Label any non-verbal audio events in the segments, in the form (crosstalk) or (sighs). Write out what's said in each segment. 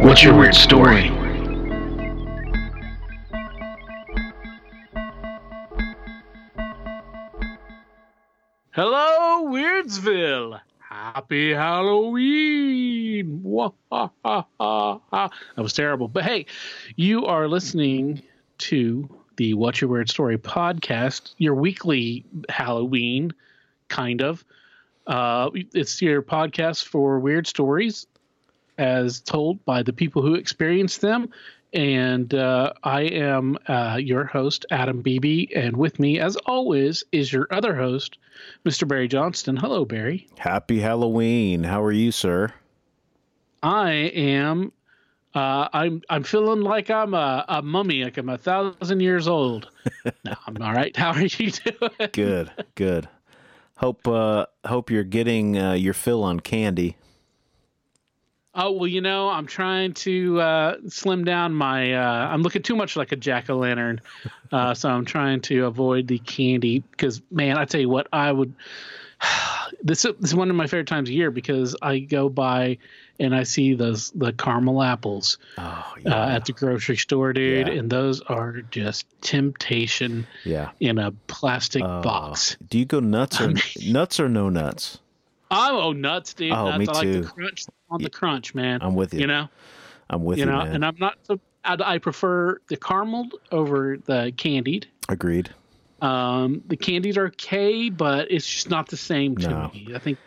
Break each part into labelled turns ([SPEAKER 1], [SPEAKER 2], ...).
[SPEAKER 1] what's your weird story? Hello, Weirdsville. Happy Halloween. That was terrible. But hey, you are listening to the What's Your Weird Story podcast, your weekly Halloween, kind of. Uh, it's your podcast for weird stories as told by the people who experience them. And uh, I am uh, your host, Adam Beebe. And with me, as always, is your other host, Mr. Barry Johnston. Hello, Barry.
[SPEAKER 2] Happy Halloween. How are you, sir?
[SPEAKER 1] I am. Uh, I'm I'm feeling like I'm a, a mummy, like I'm a thousand years old. (laughs) no, I'm all right. How are you doing?
[SPEAKER 2] Good, good. Hope uh, hope you're getting uh, your fill on candy.
[SPEAKER 1] Oh well, you know, I'm trying to uh, slim down my. Uh, I'm looking too much like a jack o' lantern, uh, so I'm trying to avoid the candy. Because man, I tell you what, I would. (sighs) This, this is one of my favorite times of year because I go by and I see those the caramel apples
[SPEAKER 2] Oh
[SPEAKER 1] uh, at the grocery store, dude,
[SPEAKER 2] Yeah.
[SPEAKER 1] and those are just temptation
[SPEAKER 2] yeah.
[SPEAKER 1] in a plastic
[SPEAKER 2] Uh,
[SPEAKER 1] box.
[SPEAKER 2] Do you go nuts or nuts or no nuts?
[SPEAKER 1] I'm oh nuts, dude.
[SPEAKER 2] Oh,
[SPEAKER 1] nuts.
[SPEAKER 2] me
[SPEAKER 1] I like
[SPEAKER 2] too.
[SPEAKER 1] the crunch on the crunch, man.
[SPEAKER 2] I'm with you.
[SPEAKER 1] You know.
[SPEAKER 2] I'm with
[SPEAKER 1] you
[SPEAKER 2] you,
[SPEAKER 1] know,
[SPEAKER 2] man.
[SPEAKER 1] and I'm not so. I, I prefer the caramel over the candied.
[SPEAKER 2] Agreed.
[SPEAKER 1] Um, the candied are okay, but it's just not the same to
[SPEAKER 2] No.
[SPEAKER 1] me. I think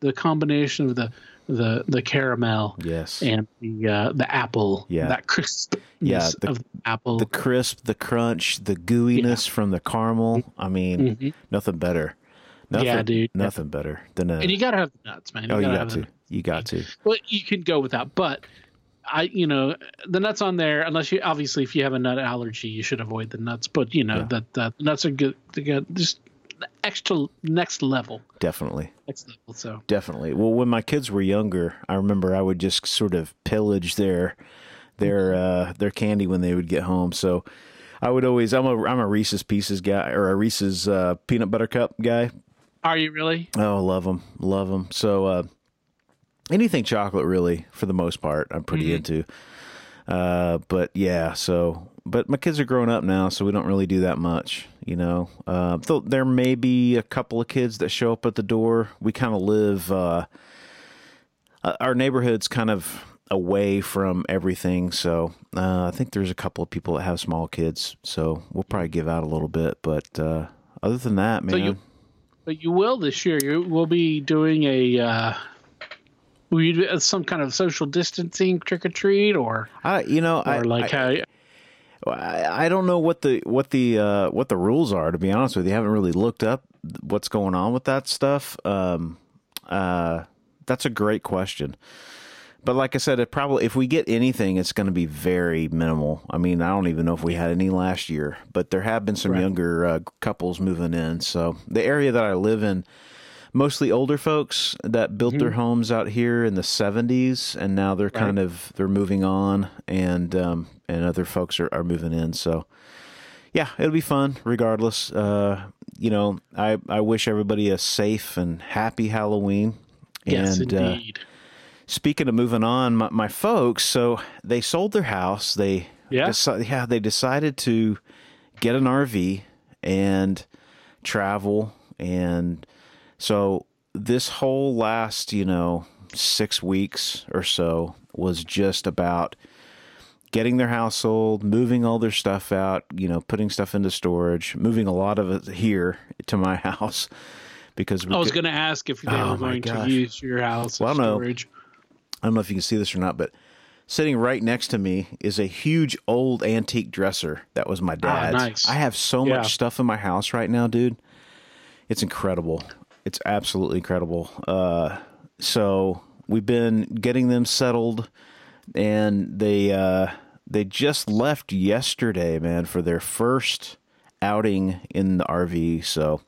[SPEAKER 1] the combination of the the the caramel
[SPEAKER 2] Yes.
[SPEAKER 1] and the uh, the apple,
[SPEAKER 2] Yeah.
[SPEAKER 1] that crisp,
[SPEAKER 2] Yeah, the-
[SPEAKER 1] of the apple.
[SPEAKER 2] the crisp, the crunch, the gooiness from the caramel. I mean,
[SPEAKER 1] Mhm.
[SPEAKER 2] nothing better. Nothing,
[SPEAKER 1] Yeah, dude.
[SPEAKER 2] Nothing better than a.
[SPEAKER 1] and you gotta have the nuts, man.
[SPEAKER 2] oh, you got to.
[SPEAKER 1] the-
[SPEAKER 2] You got to.
[SPEAKER 1] Well, you can go without, but I, you know, the nuts on there. Unless you, obviously, if you have a nut allergy, you should avoid the nuts. But you know
[SPEAKER 2] Yeah.
[SPEAKER 1] that that nuts are good. Got just extra next level,
[SPEAKER 2] Definitely.
[SPEAKER 1] next level. So
[SPEAKER 2] Definitely. Well, when my kids were younger, I remember I would just sort of pillage their their uh, their candy when they would get home. So I would always I'm a I'm a Reese's Pieces guy or a Reese's uh, peanut butter cup guy.
[SPEAKER 1] Are you really?
[SPEAKER 2] Oh, love them, love them. So uh, anything chocolate, really, for the most part, I'm pretty
[SPEAKER 1] Mhm.
[SPEAKER 2] into. Uh, but yeah, so but my kids are growing up now, so we don't really do that much, you know. Uh, though there may be a couple of kids that show up at the door. We kind of live. Uh, uh, our neighborhood's kind of away from everything, so uh, I think there's a couple of people that have small kids, so we'll probably give out a little bit. But uh, other than that, man,
[SPEAKER 1] So you, but you will this year. You will be doing a. Uh, will you do some kind of social distancing trick or treat, or
[SPEAKER 2] I you know
[SPEAKER 1] or
[SPEAKER 2] I
[SPEAKER 1] like
[SPEAKER 2] I,
[SPEAKER 1] how?
[SPEAKER 2] I I don't know what the what the uh, what the rules are to be honest with you. I haven't really looked up what's going on with that stuff. Um, uh, that's a great question. But like I said, it probably if we get anything, it's going to be very minimal. I mean, I don't even know if we had any last year, but there have been some
[SPEAKER 1] Right.
[SPEAKER 2] younger uh, couples moving in. So the area that I live in, mostly older folks that built their homes out here in the 70s and now they're kind of they're moving on and um and other folks are, are moving in so yeah it'll be fun regardless uh you know i i wish everybody a safe and happy halloween
[SPEAKER 1] Yes,
[SPEAKER 2] and uh,
[SPEAKER 1] indeed.
[SPEAKER 2] Speaking of moving on my, my folks so they sold their house they
[SPEAKER 1] Yeah?
[SPEAKER 2] deci- yeah they decided to get an rv and travel and so this whole last you know six weeks or so was just about getting their house sold moving all their stuff out you know putting stuff into storage moving a lot of it here to my (laughs) house because
[SPEAKER 1] I was going to ask if they
[SPEAKER 2] Oh,
[SPEAKER 1] were going to use your house
[SPEAKER 2] Well,
[SPEAKER 1] as
[SPEAKER 2] no. I don't know if you can see this or not, but sitting right next to me is a huge old antique dresser that was my dad's.
[SPEAKER 1] Ah, nice.
[SPEAKER 2] I have so
[SPEAKER 1] Yeah.
[SPEAKER 2] much stuff in my house right now, dude. It's incredible. It's absolutely incredible. Uh, so we've been getting them settled, and they uh, they just left yesterday, man, for their first outing in the RV. So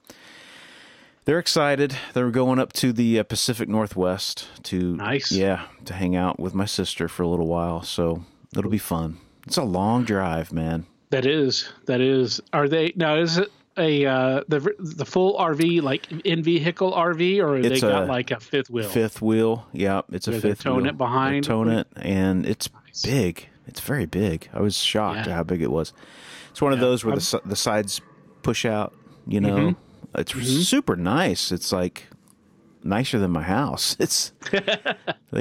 [SPEAKER 2] they're excited. They're going up to the uh, Pacific Northwest to
[SPEAKER 1] Nice.
[SPEAKER 2] yeah, to hang out with my sister for a little while. So it'll be fun. It's a long drive, man.
[SPEAKER 1] That is that is. Are they now? Is it a uh, the the full RV like in vehicle RV or they
[SPEAKER 2] It's
[SPEAKER 1] got like a fifth wheel?
[SPEAKER 2] Fifth wheel, yeah, it's a
[SPEAKER 1] Where they
[SPEAKER 2] fifth
[SPEAKER 1] tone
[SPEAKER 2] wheel.
[SPEAKER 1] it behind?
[SPEAKER 2] They tone it, and it's
[SPEAKER 1] Nice.
[SPEAKER 2] big. It's very big. I was shocked
[SPEAKER 1] Yeah.
[SPEAKER 2] at how big it was. It's one of those where the the sides push out. You know,
[SPEAKER 1] Mm-hmm.
[SPEAKER 2] It's super nice. It's like nicer than my house. (laughs) It's you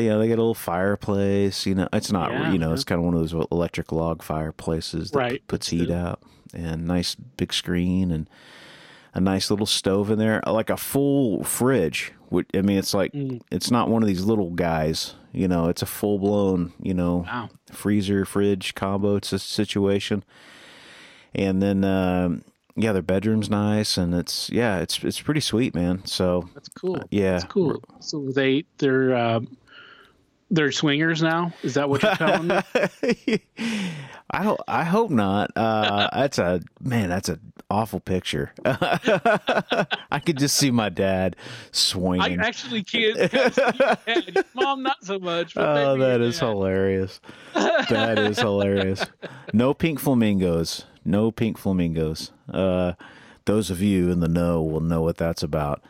[SPEAKER 2] know they get a little fireplace. You know, it's not.
[SPEAKER 1] Yeah,
[SPEAKER 2] you know,
[SPEAKER 1] yeah.
[SPEAKER 2] it's kind of one of those electric log fireplaces that
[SPEAKER 1] Right,
[SPEAKER 2] puts heat out and nice big screen and a nice little stove in there, like a full fridge. I mean, it's like
[SPEAKER 1] Mm.
[SPEAKER 2] it's not one of these little guys. You know, it's a full blown, you know,
[SPEAKER 1] Wow.
[SPEAKER 2] freezer fridge combo. It's a situation. And then, um, yeah, their bedroom's nice, and it's yeah, it's it's pretty sweet, man. So
[SPEAKER 1] That's cool.
[SPEAKER 2] yeah.
[SPEAKER 1] that's cool. So they they're um, they're swingers now. Is that what you're telling me? (laughs)
[SPEAKER 2] I hope I hope not. Uh, (laughs) that's a man. That's an awful picture. (laughs) I could just see my dad
[SPEAKER 1] I
[SPEAKER 2] swinging.
[SPEAKER 1] actually can't. kinda see your dad. Mom, not so much. But
[SPEAKER 2] Oh, that is
[SPEAKER 1] dad.
[SPEAKER 2] hilarious. That is hilarious. No pink flamingos. No pink flamingos. Uh, those of you in the know will know what that's about.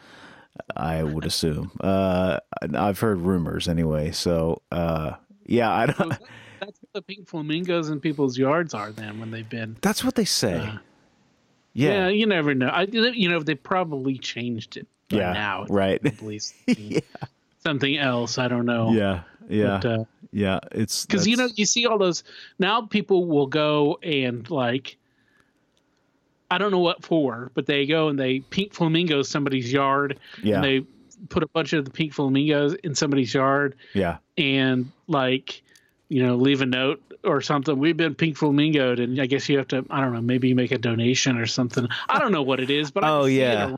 [SPEAKER 2] I would assume. Uh, I've heard rumors anyway. So, uh, yeah, I don't.
[SPEAKER 1] that- that's what the pink flamingos in people's yards are then when they've been.
[SPEAKER 2] That's what they say.
[SPEAKER 1] Uh,
[SPEAKER 2] yeah.
[SPEAKER 1] Yeah, you never know. I, you know, they probably changed it by
[SPEAKER 2] Yeah,
[SPEAKER 1] now.
[SPEAKER 2] Right.
[SPEAKER 1] Something, (laughs) something else. I don't know.
[SPEAKER 2] Yeah. Yeah.
[SPEAKER 1] But, uh,
[SPEAKER 2] yeah. It's
[SPEAKER 1] because you know you see all those now people will go and like i don't know what for but they go and they pink flamingos somebody's yard
[SPEAKER 2] Yeah.
[SPEAKER 1] and they put a bunch of the pink flamingos in somebody's yard
[SPEAKER 2] yeah.
[SPEAKER 1] and like you know leave a note or something we've been pink flamingoed and i guess you have to i don't know maybe you make a donation or something i don't know what it is but I
[SPEAKER 2] Oh,
[SPEAKER 1] just see it
[SPEAKER 2] yeah.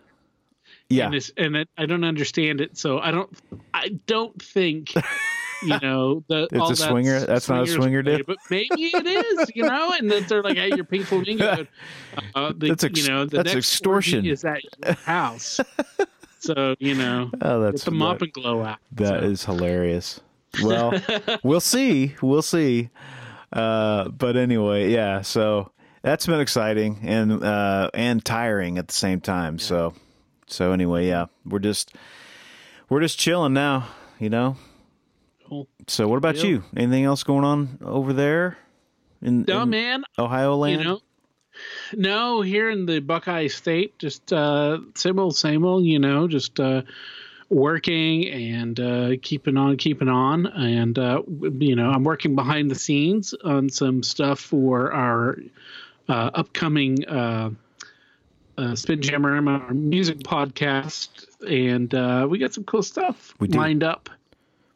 [SPEAKER 2] Yeah.
[SPEAKER 1] and, and it, I don't understand it. So I don't, I don't think, (laughs) you know, the
[SPEAKER 2] It's a swinger- that's not a swinger deal?
[SPEAKER 1] but maybe it is, you know, and that they're like, hey, you're pink flamingo. Uh, (laughs) the,
[SPEAKER 2] That's ex-
[SPEAKER 1] you know, the
[SPEAKER 2] that's
[SPEAKER 1] next
[SPEAKER 2] extortion.
[SPEAKER 1] is at your house. (laughs) so you know,
[SPEAKER 2] Oh, that's
[SPEAKER 1] the mop and glow out.
[SPEAKER 2] That
[SPEAKER 1] so.
[SPEAKER 2] is hilarious. Well, (laughs) we'll see. We'll see. Uh, but anyway, yeah. So that's been exciting and uh, and tiring at the same time. So so anyway, yeah. We're just we're just chilling now. You know.
[SPEAKER 1] Cool.
[SPEAKER 2] So what about
[SPEAKER 1] Deal.
[SPEAKER 2] you? Anything else going on over there in,
[SPEAKER 1] No,
[SPEAKER 2] in
[SPEAKER 1] man,
[SPEAKER 2] Ohio land?
[SPEAKER 1] you know. No, here in the Buckeye State, just uh, same old, same old. You know, just uh, working and uh, keeping on, keeping on, and uh, you know, I'm working behind the scenes on some stuff for our uh, upcoming uh, uh, Spin Jammer, our music podcast, and uh, we got some cool stuff
[SPEAKER 2] We
[SPEAKER 1] lined up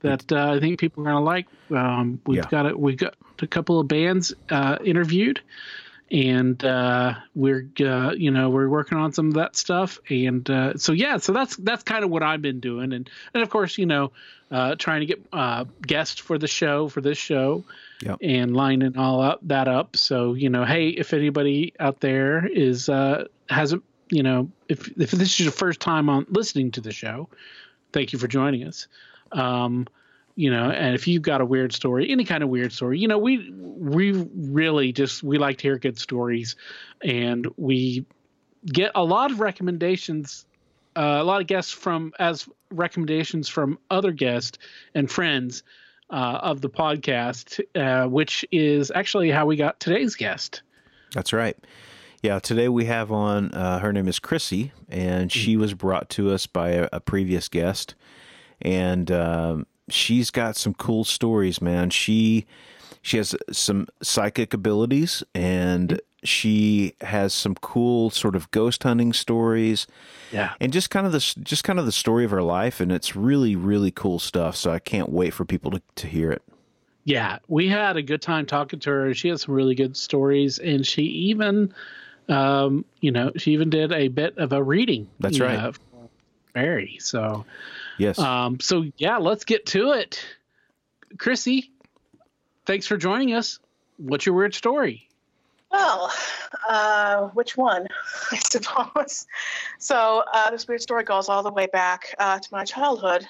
[SPEAKER 1] that uh, I think people are gonna like. Um, we've
[SPEAKER 2] Yeah.
[SPEAKER 1] got it. We've got a couple of bands uh, interviewed, and uh, we're uh, you know we're working on some of that stuff. And uh, so yeah, so that's that's kind of what I've been doing, and and of course you know uh, trying to get uh, guests for the show for this show.
[SPEAKER 2] Yep.
[SPEAKER 1] And lining all up that up, so you know, hey, if anybody out there is uh, hasn't, you know, if if this is your first time on listening to the show, thank you for joining us. Um, you know, and if you've got a weird story, any kind of weird story, you know, we we really just we like to hear good stories, and we get a lot of recommendations, uh, a lot of guests from as recommendations from other guests and friends uh, of the podcast, uh, which is actually how we got today's guest.
[SPEAKER 2] That's right. Yeah, today we have on, uh, her name is Chrissy, and she was brought to us by a, a previous guest. And um, she's got some cool stories, man. She she has some psychic abilities, and she has some cool sort of ghost hunting stories,
[SPEAKER 1] Yeah.
[SPEAKER 2] and just kind of the just kind of the story of her life. And it's really really cool stuff. So I can't wait for people to, to hear it.
[SPEAKER 1] Yeah, we had a good time talking to her. She has some really good stories, and she even, um, you know, she even did a bit of a reading.
[SPEAKER 2] That's right.
[SPEAKER 1] know, for Barry. So,
[SPEAKER 2] Yes.
[SPEAKER 1] um, so yeah, let's get to it. Chrissy, thanks for joining us. What's your weird story?
[SPEAKER 3] Well, uh, which one, (laughs) I suppose. So uh, this weird story goes all the way back uh, to my childhood,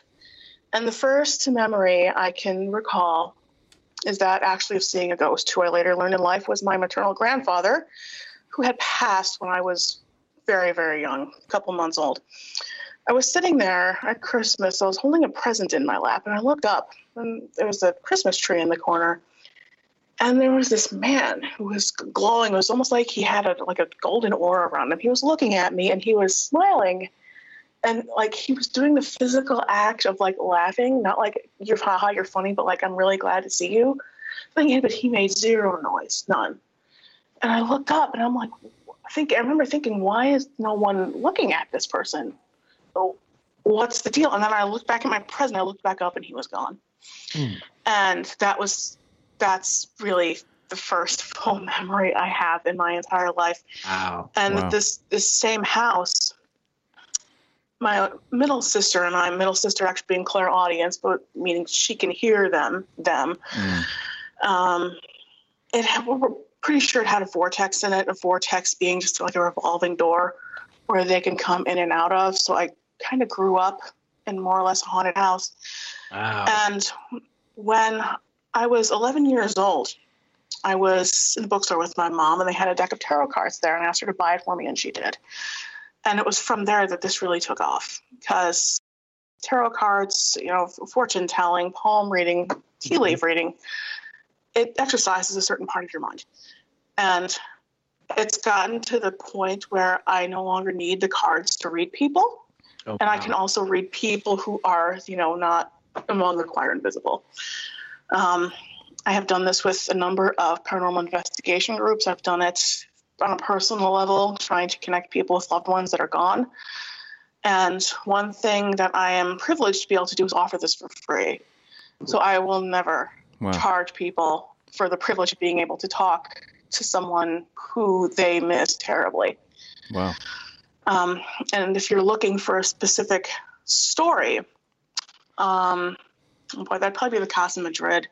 [SPEAKER 3] and the first memory I can recall is that actually of seeing a ghost, who I later learned in life was my maternal grandfather, who had passed when I was very, very young, a couple months old. I was sitting there at Christmas. I was holding a present in my lap, and I looked up, and there was a Christmas tree in the corner. And there was this man who was glowing. It was almost like he had a like a golden aura around him. He was looking at me, and he was smiling, and like he was doing the physical act of like laughing, not like you're haha, you're funny, but like I'm really glad to see you. But he made zero noise, none. And I looked up, and I'm like, I think I remember thinking, why is no one looking at this person? Oh, what's the deal? And then I looked back at my present. I looked back up, and he was gone.
[SPEAKER 1] Hmm.
[SPEAKER 3] And that was that's really the first (laughs) full memory I have in my entire life.
[SPEAKER 1] Wow.
[SPEAKER 3] And
[SPEAKER 2] Wow.
[SPEAKER 3] this this same house, my middle sister and I, middle sister actually being clairaudience, but meaning she can hear them them.
[SPEAKER 2] Mm.
[SPEAKER 3] Um, it had, we're pretty sure it had a vortex in it. A vortex being just like a revolving door where they can come in and out of. So I kind of grew up in more or less a haunted house.
[SPEAKER 1] Wow.
[SPEAKER 3] And when I was 11 years old, I was in the bookstore with my mom, and they had a deck of tarot cards there, and I asked her to buy it for me, and she did. And it was from there that this really took off because tarot cards, you know, fortune telling, palm reading, tea mm-hmm. leaf reading, it exercises a certain part of your mind. And it's gotten to the point where I no longer need the cards to read people
[SPEAKER 1] Oh,
[SPEAKER 3] and I can also read people who are, you know, not among the choir invisible. Um, I have done this with a number of paranormal investigation groups. I've done it on a personal level, trying to connect people with loved ones that are gone. And one thing that I am privileged to be able to do is offer this for free. So I will never
[SPEAKER 2] Wow.
[SPEAKER 3] charge people for the privilege of being able to talk to someone who they miss terribly.
[SPEAKER 2] Wow.
[SPEAKER 3] Um, and if you're looking for a specific story, um, boy, that'd probably be the Casa Madrid.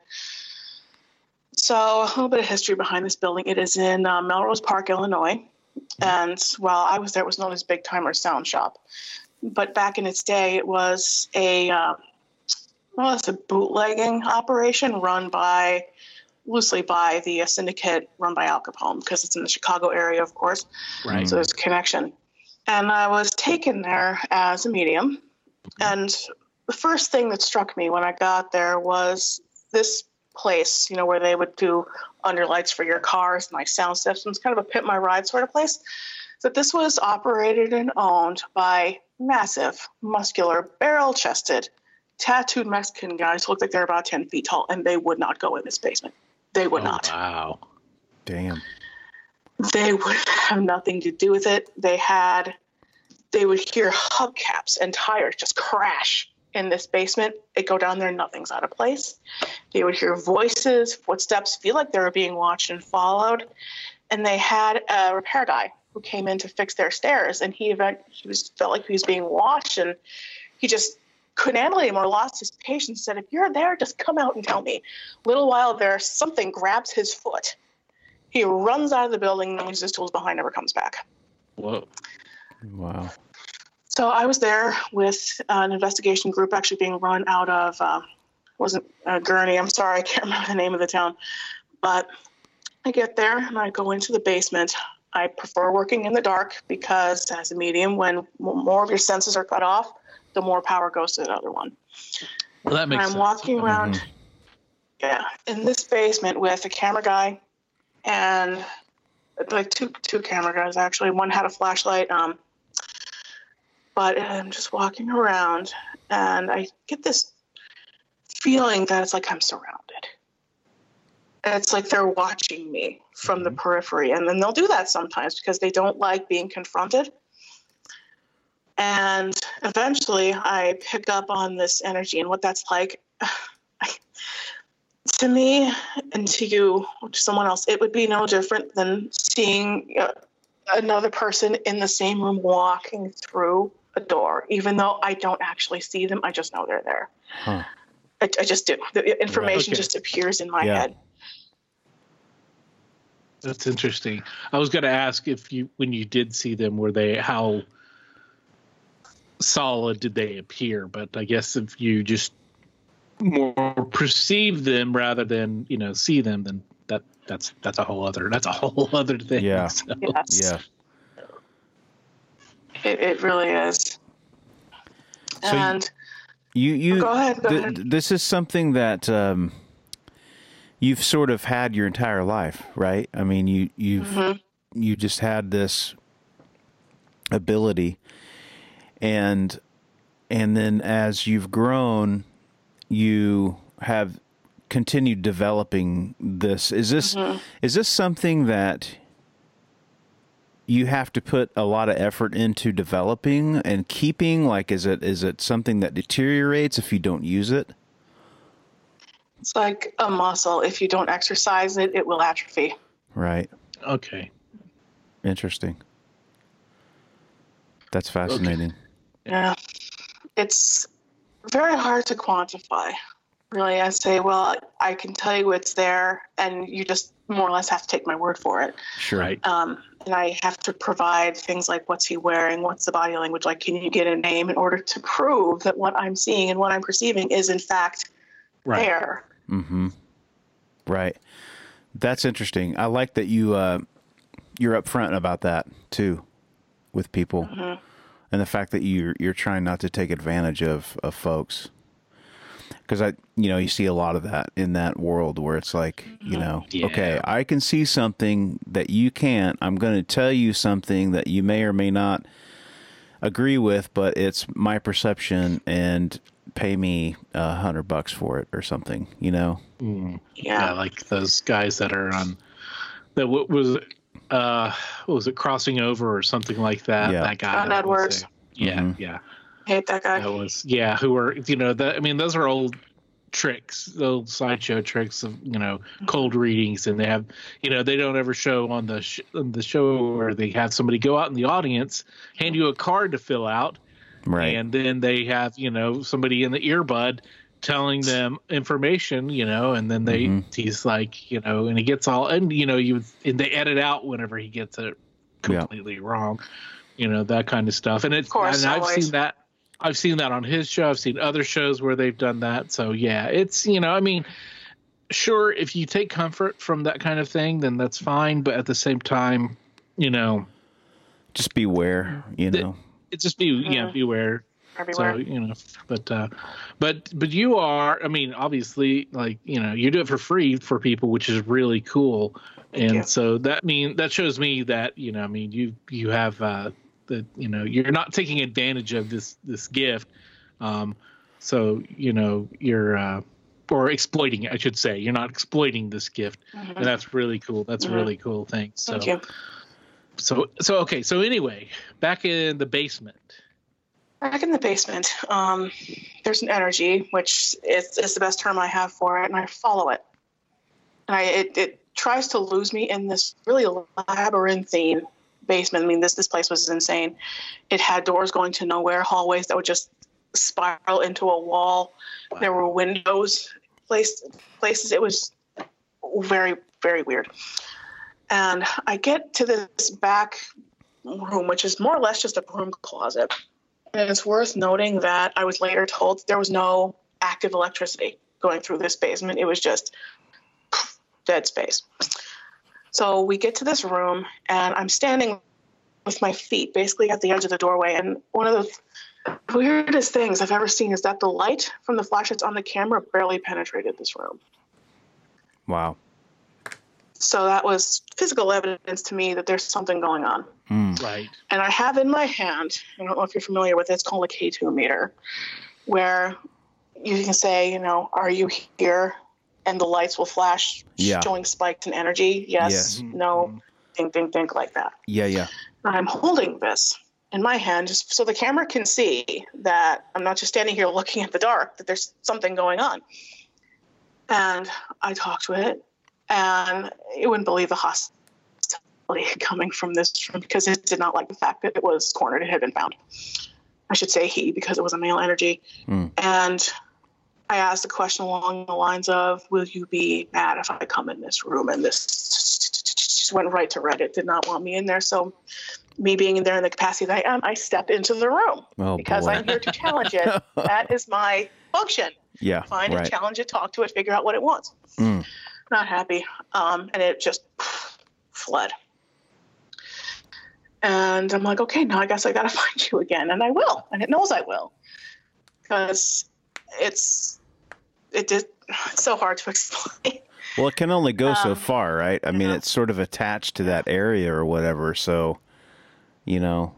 [SPEAKER 3] So, a little bit of history behind this building. It is in uh, Melrose Park, Illinois. And while I was there, it was known as Big Timer Sound Shop. But back in its day, it was a uh, well, it's a bootlegging operation run by loosely by the uh, syndicate run by Al Capone because it's in the Chicago area, of course.
[SPEAKER 1] right.
[SPEAKER 3] So there's a connection. And I was taken there as a medium. And the first thing that struck me when I got there was this place, you know, where they would do underlights for your cars, nice sound systems, kind of a pimp my ride sort of place. That this was operated and owned by massive, muscular, barrel chested, tattooed Mexican guys who looked like they're about 10 feet tall, and they would not go in this basement. They would
[SPEAKER 1] Oh,
[SPEAKER 3] not
[SPEAKER 1] Wow.
[SPEAKER 2] Damn.
[SPEAKER 3] they would have nothing to do with it. They had, they would hear hubcaps and tires just crash in this basement. They go down there, and nothing's out of place. They would hear voices, footsteps, feel like they were being watched and followed. And they had a repair guy who came in to fix their stairs, and he event he was felt like he was being watched, and he just couldn't handle it anymore, lost his patience, said, If you're there, just come out and tell me. Little while there, something grabs his foot. He runs out of the building and leaves his tools behind, never comes back.
[SPEAKER 1] Whoa.
[SPEAKER 2] Wow.
[SPEAKER 3] So I was there with an investigation group actually being run out of, uh, wasn't uh, Gurnee, I'm sorry, I can't remember the name of the town. But I get there and I go into the basement. I prefer working in the dark because, as a medium, when more of your senses are cut off, the more power goes to the other one.
[SPEAKER 1] Well, that makes
[SPEAKER 3] I'm
[SPEAKER 1] sense. Mm-hmm.
[SPEAKER 3] walking around, yeah, in this basement with a camera guy and like two two camera guys actually. One had a flashlight. Um, but I'm just walking around and I get this feeling that it's like I'm surrounded. And it's like they're watching me from the periphery, and then they'll do that sometimes because they don't like being confronted. And eventually, I pick up on this energy and what that's like. (sighs) to me and to you or to someone else, it would be no different than seeing uh, another person in the same room walking through a door, even though I don't actually see them. I just know they're there.
[SPEAKER 2] Huh.
[SPEAKER 3] I, I just do. The information
[SPEAKER 1] Okay.
[SPEAKER 3] just appears in my
[SPEAKER 2] Yeah.
[SPEAKER 3] head.
[SPEAKER 1] That's interesting. I was going to ask if you, when you did see them, were they how solid did they appear? But I guess if you just more perceive them rather than you know see them, then that that's that's a whole other that's a whole (laughs) other thing.
[SPEAKER 2] Yeah.
[SPEAKER 1] So,
[SPEAKER 3] Yes.
[SPEAKER 2] Yeah.
[SPEAKER 3] It, it really is.
[SPEAKER 2] So you-
[SPEAKER 3] and
[SPEAKER 2] You you
[SPEAKER 3] Go ahead, go
[SPEAKER 2] th-
[SPEAKER 3] ahead.
[SPEAKER 2] this is something that um, you've sort of had your entire life, right? I mean, you you've
[SPEAKER 3] Mm-hmm.
[SPEAKER 2] you just had this ability, and and then as you've grown, you have continued developing this. Is this
[SPEAKER 3] Mm-hmm.
[SPEAKER 2] is this something that you have to put a lot of effort into developing and keeping like is it is it something that deteriorates if you don't use it
[SPEAKER 3] it's like a muscle. If you don't exercise it, it will atrophy.
[SPEAKER 2] right
[SPEAKER 1] okay.
[SPEAKER 2] interesting that's fascinating
[SPEAKER 3] Yeah. It's very hard to quantify. Really, I say, well, I can tell you it's there, and you just more or less have to take my word for it.
[SPEAKER 2] sure
[SPEAKER 1] Right.
[SPEAKER 3] Um, and I have to provide things like what's he wearing, what's the body language like, can you get a name in order to prove that what I'm seeing and what I'm perceiving is in fact
[SPEAKER 1] Right.
[SPEAKER 3] there.
[SPEAKER 2] mm-hmm right that's interesting i like that you uh you're upfront about that too with people
[SPEAKER 3] Mm-hmm.
[SPEAKER 2] And the fact that you're you're trying not to take advantage of of folks because I, you know, you see a lot of that in that world where it's like, you know,
[SPEAKER 1] Yeah.
[SPEAKER 2] okay, I can see something that you can't. I'm going to tell you something that you may or may not agree with, but it's my perception, and pay me a hundred bucks for it or something. You know,
[SPEAKER 1] Mm.
[SPEAKER 3] Yeah.
[SPEAKER 1] yeah, like those guys that are on that what was it, uh what was it crossing over or something like that
[SPEAKER 2] Yeah.
[SPEAKER 1] that guy
[SPEAKER 3] John
[SPEAKER 1] that
[SPEAKER 3] Edwards.
[SPEAKER 1] there. yeah
[SPEAKER 2] Mhm.
[SPEAKER 1] yeah
[SPEAKER 3] hate that guy.
[SPEAKER 1] that was yeah who were you know that i mean those are old tricks old sideshow tricks of you know cold readings and they have you know they don't ever show on the sh- on the show where they have somebody go out in the audience hand you a card to fill out
[SPEAKER 2] right?
[SPEAKER 1] and then they have you know somebody in the earbud telling them information you know and then they
[SPEAKER 2] Mhm.
[SPEAKER 1] he's like you know and he gets all and you know you and they edit out whenever he gets it
[SPEAKER 2] Yeah.
[SPEAKER 1] completely wrong you know that kind of stuff and it's
[SPEAKER 3] Of course,
[SPEAKER 1] and i've seen that i've seen that on his show i've seen other shows where they've done that so yeah it's you know i mean sure if you take comfort from that kind of thing then that's fine but at the same time you know
[SPEAKER 2] Just beware. You know,
[SPEAKER 1] it just be yeah
[SPEAKER 3] Mhm.
[SPEAKER 1] beware
[SPEAKER 3] Everywhere.
[SPEAKER 1] so you know, but uh, but but you are. I mean, obviously, like you know, you do it for free for people, which is really cool. and
[SPEAKER 3] you.
[SPEAKER 1] so that mean that shows me that you know, I mean, you you have uh, the you know, you're not taking advantage of this this gift. Um, so you know, you're uh, or exploiting it, I should say. You're not exploiting this gift,
[SPEAKER 3] Mhm.
[SPEAKER 1] and that's really cool. That's a
[SPEAKER 3] Mhm.
[SPEAKER 1] really cool thing. So
[SPEAKER 3] Thank you.
[SPEAKER 1] so so okay. So anyway, back in the basement.
[SPEAKER 3] Back in the basement, um, there's an energy, which is, is the best term I have for it, and I follow it. And I, it, it tries to lose me in this really labyrinthine basement. I mean, this this place was insane. It had doors going to nowhere, hallways that would just spiral into a wall. There were windows, place, places. It was very, very weird. And I get to this back room, which is more or less just a broom closet. And it's worth noting that I was later told there was no active electricity going through this basement. It was just dead space. So we get to this room, and I'm standing with my feet basically at the edge of the doorway. And one of the weirdest things I've ever seen is that the light from the flashlights on the camera barely penetrated this room.
[SPEAKER 2] wow.
[SPEAKER 3] So that was physical evidence to me that there's something going on.
[SPEAKER 2] Mm.
[SPEAKER 1] Right.
[SPEAKER 3] and I have in my hand, I don't know if you're familiar with it, it's called a K2 meter, where you can say, you know, are you here? And the lights will flash
[SPEAKER 2] Yeah.
[SPEAKER 3] showing spikes in energy. Yes,
[SPEAKER 2] Yes.
[SPEAKER 3] no, think, think, think like that.
[SPEAKER 2] Yeah, yeah.
[SPEAKER 3] And I'm holding this in my hand just so the camera can see that I'm not just standing here looking at the dark, that there's something going on. And I talked to it, and it wouldn't believe the hostility (laughs) coming from this room because it did not like the fact that it was cornered. It had been found. I should say he because it was a male energy.
[SPEAKER 2] Mm.
[SPEAKER 3] And I asked a question along the lines of, "Will you be mad if I come in this room and this just went right to Reddit. Did not want me in there. So, me being in there in the capacity that I am, I step into the room
[SPEAKER 2] Oh
[SPEAKER 3] because
[SPEAKER 2] boy.
[SPEAKER 3] I'm here to challenge it. (laughs) that is my function.
[SPEAKER 2] yeah.
[SPEAKER 3] Find
[SPEAKER 2] right.
[SPEAKER 3] it, challenge it, talk to it, figure out what it wants.
[SPEAKER 2] Mm.
[SPEAKER 3] Not happy. Um, and it just fled. And I'm like, okay, now I guess I got to (laughs) find you again. And I will. And it knows I will. Because it's, it did, it's so hard to (laughs) explain.
[SPEAKER 2] Well, it can only go so
[SPEAKER 3] Um,
[SPEAKER 2] far, right? I mean,
[SPEAKER 3] yeah.
[SPEAKER 2] it's sort of attached to that area or whatever. So, you know,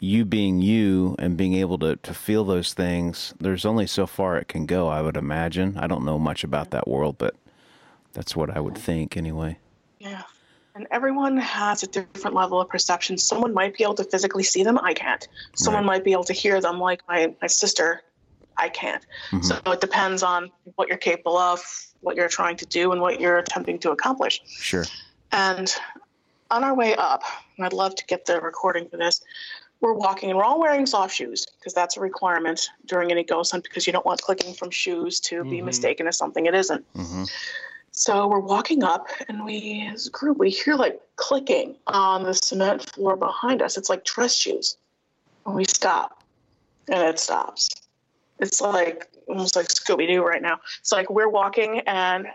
[SPEAKER 2] you being you and being able to, to feel those things, there's only so far it can go, I would imagine. I don't know much about that world, but that's what I would think anyway.
[SPEAKER 3] Yeah. And everyone has a different level of perception. Someone might be able to physically see them. I can't. Someone might be able to hear them, like my, my sister. I can't.
[SPEAKER 2] Mhm.
[SPEAKER 3] So it depends on what you're capable of, what you're trying to do, and what you're attempting to accomplish.
[SPEAKER 2] Sure.
[SPEAKER 3] And on our way up, and I'd love to get the recording for this, we're walking and we're all wearing soft shoes because that's a requirement during any ghost hunt because you don't want clicking from shoes to be
[SPEAKER 1] Mhm.
[SPEAKER 3] mistaken as something it isn't.
[SPEAKER 2] hmm
[SPEAKER 3] So we're walking up, and we, as a group, we hear like clicking on the cement floor behind us. It's like dress shoes. And we stop, and it stops. It's like almost like Scooby Doo right now. It's like we're walking, and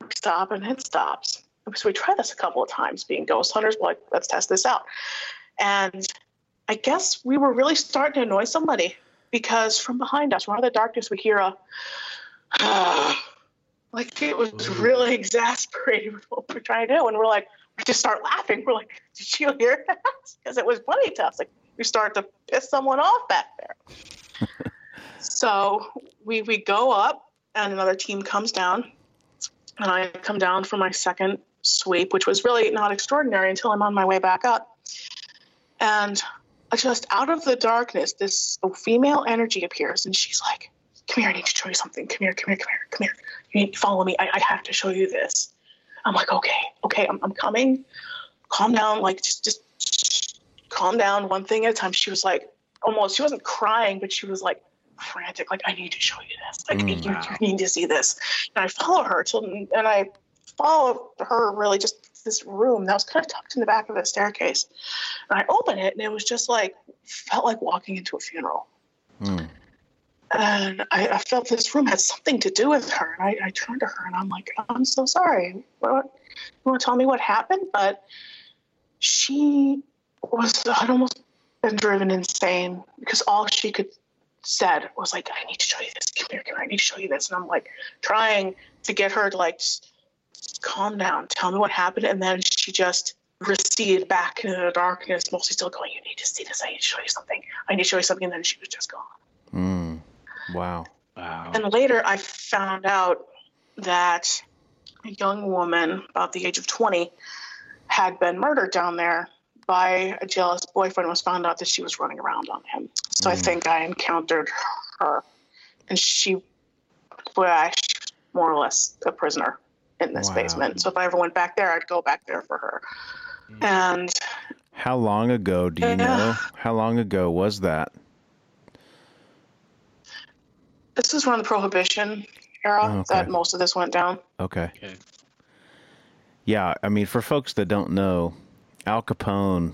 [SPEAKER 3] we stop, and it stops. So we try this a couple of times, being ghost hunters. We're like, let's test this out. And I guess we were really starting to annoy somebody because from behind us, we're in the darkness, we hear a. like it was
[SPEAKER 1] Ooh.
[SPEAKER 3] really (laughs) exasperating with what we're trying to do. And we're like, we just start laughing. We're like, did you hear that? (laughs) Because it was funny to us. Like we start to piss someone off back there. (laughs) so we we go up and another team comes down. And I come down for my second sweep, which was really not extraordinary until I'm on my way back up. And just out of the darkness, this female energy appears and she's like, Come here, I need to show you something. Come here, come here, come here, come here. You need to follow me. I, I have to show you this. I'm like, okay, okay, I'm, I'm coming. Calm down, like just just calm down, one thing at a time. She was like almost she wasn't crying, but she was like frantic, like, I need to show you this. Like
[SPEAKER 2] Mm.
[SPEAKER 3] you, you need to see this. And I follow her till and I follow her really just this room that was kind of tucked in the back of the staircase. And I open it and it was just like felt like walking into a funeral
[SPEAKER 2] Mm.
[SPEAKER 3] And I, I felt this room had something to do with her. And I, I turned to her and I'm like, I'm so sorry. What, you want to tell me what happened? But she was had almost been driven insane because all she could said was like, I need to show you this. Come here, come here. I need to show you this. And I'm like trying to get her to like calm down, tell me what happened. And then she just receded back into the darkness, mostly still going, You need to see this. I need to show you something. I need to show you something. And then she was just gone.
[SPEAKER 2] Mm. Wow.
[SPEAKER 1] Wow.
[SPEAKER 3] And later I found out that a young woman about the age of 20 had been murdered down there by a jealous boyfriend was found out that she was running around on him. So I
[SPEAKER 2] Mm.
[SPEAKER 3] think I encountered her and she well, she's more or less a prisoner in this
[SPEAKER 2] Wow.
[SPEAKER 3] basement. So if I ever went back there, I'd go back there for her. And
[SPEAKER 2] How long ago do you
[SPEAKER 3] Yeah.
[SPEAKER 2] know? How long ago was that?
[SPEAKER 3] This was around the prohibition era
[SPEAKER 2] Oh, okay.
[SPEAKER 3] that most of this went down.
[SPEAKER 2] Okay.
[SPEAKER 1] Okay.
[SPEAKER 2] Yeah, I mean, for folks that don't know, Al Capone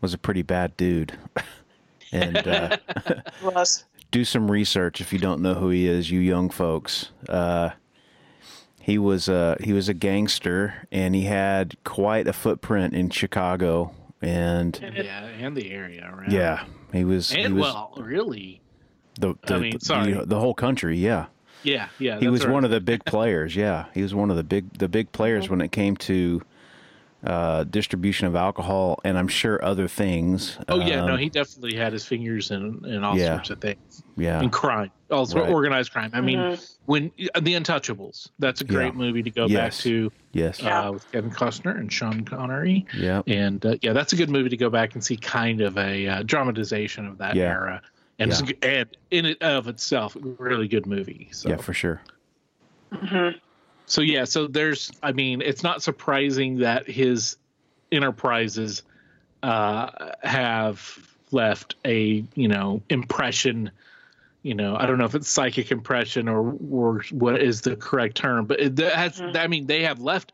[SPEAKER 2] was a pretty bad dude. (laughs) and uh, (laughs)
[SPEAKER 3] was
[SPEAKER 2] do some research if you don't know who he is, you young folks. Uh, he was uh, he was a gangster, and he had quite a footprint in Chicago. And
[SPEAKER 1] Yeah, and the area around.
[SPEAKER 2] yeah, he was. he
[SPEAKER 1] And
[SPEAKER 2] was
[SPEAKER 1] well, really.
[SPEAKER 2] The, the,
[SPEAKER 1] I mean, sorry.
[SPEAKER 2] the, the whole country. Yeah,
[SPEAKER 1] Yeah, yeah.
[SPEAKER 2] he was one of the big (laughs) players. Yeah, he was one of the big the big players when it came to uh, distribution of alcohol, and I'm sure other things.
[SPEAKER 1] Oh yeah, no,
[SPEAKER 2] Um,
[SPEAKER 1] he definitely had his fingers in in all
[SPEAKER 2] Yeah.
[SPEAKER 1] sorts of things.
[SPEAKER 2] yeah,
[SPEAKER 1] And crime, also
[SPEAKER 2] Right.
[SPEAKER 1] organized crime. I mean,
[SPEAKER 3] Mhm.
[SPEAKER 1] when uh, the Untouchables, that's a great
[SPEAKER 2] Yeah.
[SPEAKER 1] movie to go back to
[SPEAKER 2] yes,
[SPEAKER 3] Yeah.
[SPEAKER 1] uh, with Kevin Costner and Sean Connery.
[SPEAKER 2] yeah,
[SPEAKER 1] And uh, yeah, that's a good movie to go back and see kind of a uh, dramatization of that
[SPEAKER 2] Yeah.
[SPEAKER 1] era. And, it's and in it of itself, a really good movie. So.
[SPEAKER 2] yeah, for sure.
[SPEAKER 3] Mhm.
[SPEAKER 1] So yeah, so there's I mean, it's not surprising that his enterprises uh have left a, you know, impression, you know, I don't know if it's psychic impression or or what is the correct term, but it that has
[SPEAKER 3] Mhm.
[SPEAKER 1] I mean, they have left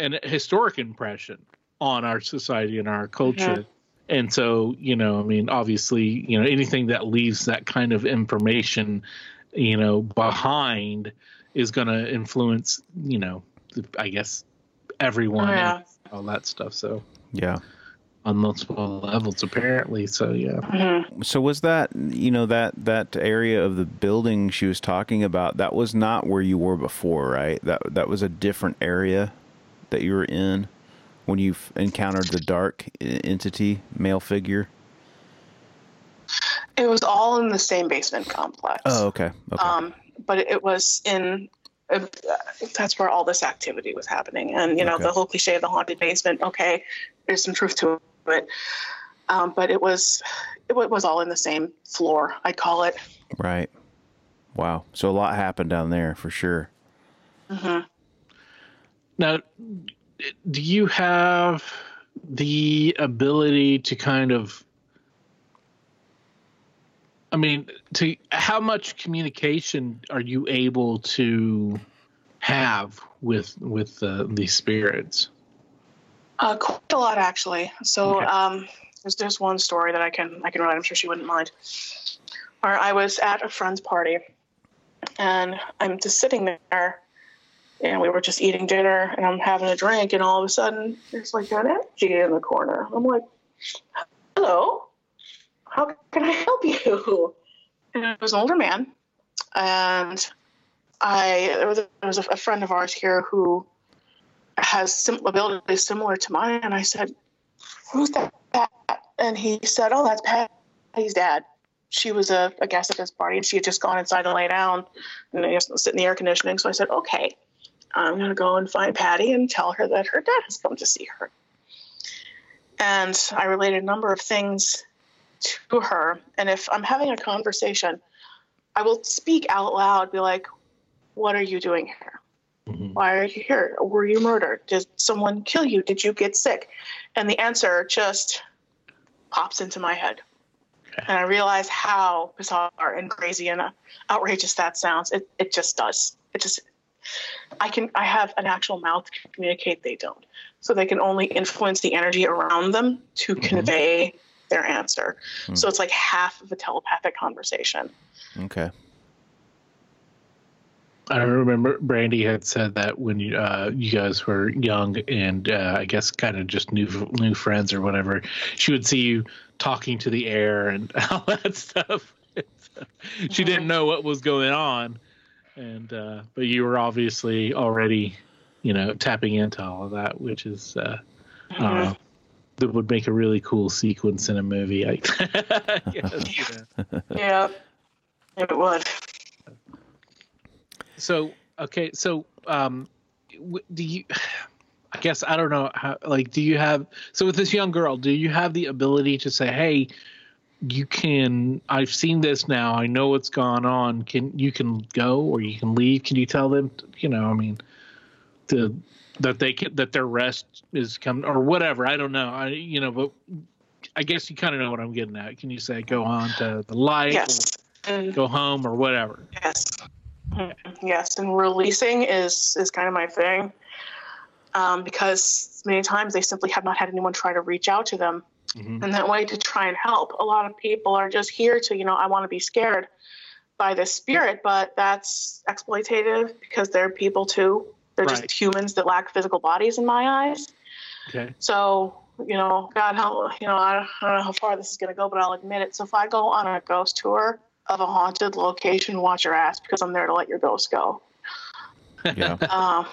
[SPEAKER 1] an historic impression on our society and our culture. And so, you know, I mean, obviously, you know, anything that leaves that kind of information, you know, behind is going to influence, you know, I guess everyone
[SPEAKER 3] Yeah.
[SPEAKER 1] and all that stuff. So
[SPEAKER 2] Yeah.
[SPEAKER 1] on multiple levels, apparently. So yeah.
[SPEAKER 3] Mhm.
[SPEAKER 2] So was that you know that that area of the building she was talking about? That was not where you were before, right? That that was a different area that you were in when you f- encountered the dark entity, male figure.
[SPEAKER 3] It was all in the same basement complex.
[SPEAKER 2] Oh, okay. Okay.
[SPEAKER 3] Um, but it was in. Uh, that's where all this activity was happening, and you know
[SPEAKER 2] Okay.
[SPEAKER 3] the whole cliche of the haunted basement. Okay, there's some truth to it, um, but it was it wa- was all in the same floor. I'd call it.
[SPEAKER 2] right. Wow. So a lot happened down there for sure.
[SPEAKER 3] hmm
[SPEAKER 1] Now, do you have the ability to kind of I mean, to how much communication are you able to have with with uh, these spirits?
[SPEAKER 3] Uh, quite a lot actually. So
[SPEAKER 1] Okay.
[SPEAKER 3] um, there's there's one story that I can I can write. I'm sure she wouldn't mind. Where I was at a friend's party, and I'm just sitting there, and we were just eating dinner, and I'm having a drink, and all of a sudden there's like an energy in the corner. I'm like, "Hello, how can I help you?" And it was an older man, and I there was a, there was a friend of ours here who has sim- abilities similar to mine. And I said, Who's that? And he said, Oh, that's Patty's dad. She was a, a guest at this party and she had just gone inside to lay down and I guess sit in the air conditioning. So I said, Okay, I'm going to go and find Patty and tell her that her dad has come to see her. And I related a number of things to her. And if I'm having a conversation, I will speak out loud, be like, What are you doing here?
[SPEAKER 1] Mhm.
[SPEAKER 3] Why are you here? Were you murdered? Did someone kill you? Did you get sick? And the answer just pops into my head.
[SPEAKER 1] Okay.
[SPEAKER 3] And I realize how bizarre and crazy and outrageous that sounds. It, it just does. It just, I can, I have an actual mouth to communicate. They don't. So they can only influence the energy around them to
[SPEAKER 1] Mhm.
[SPEAKER 3] convey their answer.
[SPEAKER 2] Hmm.
[SPEAKER 3] So it's like half of a telepathic conversation.
[SPEAKER 2] Okay.
[SPEAKER 1] I remember Brandy had said that when you uh, you guys were young and uh, I guess kind of just new new friends or whatever, she would see you talking to the air and (laughs) all that stuff. (laughs) she didn't know what was going on, and uh, but you were obviously already, you know, tapping into all of that, which is uh, don't know, that would make a really cool sequence in a movie. I (laughs) guess, you know. (laughs)
[SPEAKER 3] Yeah, it would.
[SPEAKER 1] So okay, so um, do you? (sighs) I guess I don't know how. Like, do you have? So with this young girl, do you have the ability to say, "Hey, you can. I've seen this now. I know what's gone on. Can you can go or you can leave? Can you tell them? You know, I mean, to that they can that their rest is coming or whatever. I don't know. I you know, but I guess you kind of know what I'm getting at. Can you say go on to the light?
[SPEAKER 3] Yes.
[SPEAKER 1] Go home or whatever.
[SPEAKER 3] Yes. Yes, and releasing is is kind of my thing, um, because many times they simply have not had anyone try to reach out to them
[SPEAKER 1] Mhm.
[SPEAKER 3] in that way to try and help. A lot of people are just here to, you know, I want to be scared by this spirit, but that's exploitative because they're people too. They're
[SPEAKER 1] Right.
[SPEAKER 3] just humans that lack physical bodies in my eyes.
[SPEAKER 1] Okay.
[SPEAKER 3] So, you know, God, how, you know, I don't, I don't know how far this is going to go, but I'll admit it. So if I go on a ghost tour of a haunted location, watch your ass because I'm there to let your ghost go.
[SPEAKER 2] Yeah.
[SPEAKER 3] Um,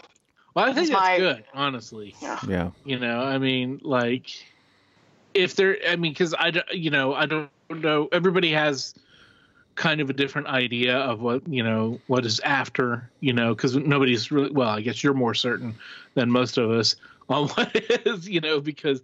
[SPEAKER 1] Well, I think
[SPEAKER 3] That's
[SPEAKER 1] that's
[SPEAKER 3] my-
[SPEAKER 1] good, honestly.
[SPEAKER 3] yeah.
[SPEAKER 2] Yeah.
[SPEAKER 1] You know, I mean, like, if there, I mean, because I, you know, I don't know. Everybody has kind of a different idea of what you know what is after. You know, because nobody's really. Well, I guess you're more certain than most of us (laughs) on what is. You know, because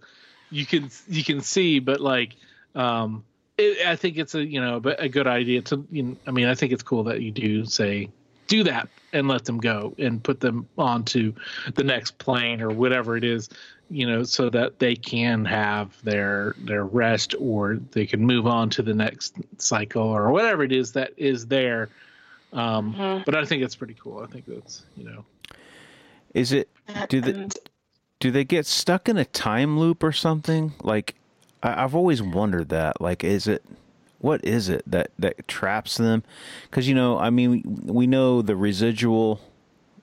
[SPEAKER 1] you can you can see, but like, um, it, I think it's a you know a good idea to. You know, I mean, I think it's cool that you do say do that and let them go and put them onto the next plane or whatever it is you know so that they can have their their rest or they can move on to the next cycle or whatever it is that is there um
[SPEAKER 3] Mhm.
[SPEAKER 1] but i think it's pretty cool i think that's you know
[SPEAKER 2] Is it? Do the-
[SPEAKER 3] And
[SPEAKER 2] do they get stuck in a time loop or something? Like, I, I've always wondered that. Like, is it what is it that that traps them? Because you know, I mean, we, we know the residual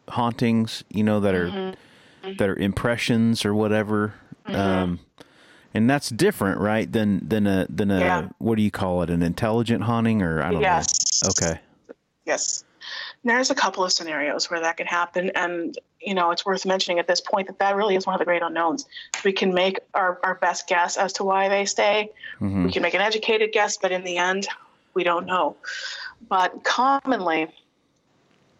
[SPEAKER 2] hauntings, you know, that are that are impressions or whatever. Um, and that's different, right? Than than a than a
[SPEAKER 3] Yeah.
[SPEAKER 2] what do you call it? An intelligent haunting, or I don't
[SPEAKER 3] Yes.
[SPEAKER 2] know. Okay.
[SPEAKER 3] Yes. There's a couple of scenarios where that can happen. And, you know, it's worth mentioning at this point that that really is one of the great unknowns. We can make our, our best guess as to why they stay.
[SPEAKER 2] Mm-hmm.
[SPEAKER 3] We can make an educated guess, but in the end, we don't know. But commonly,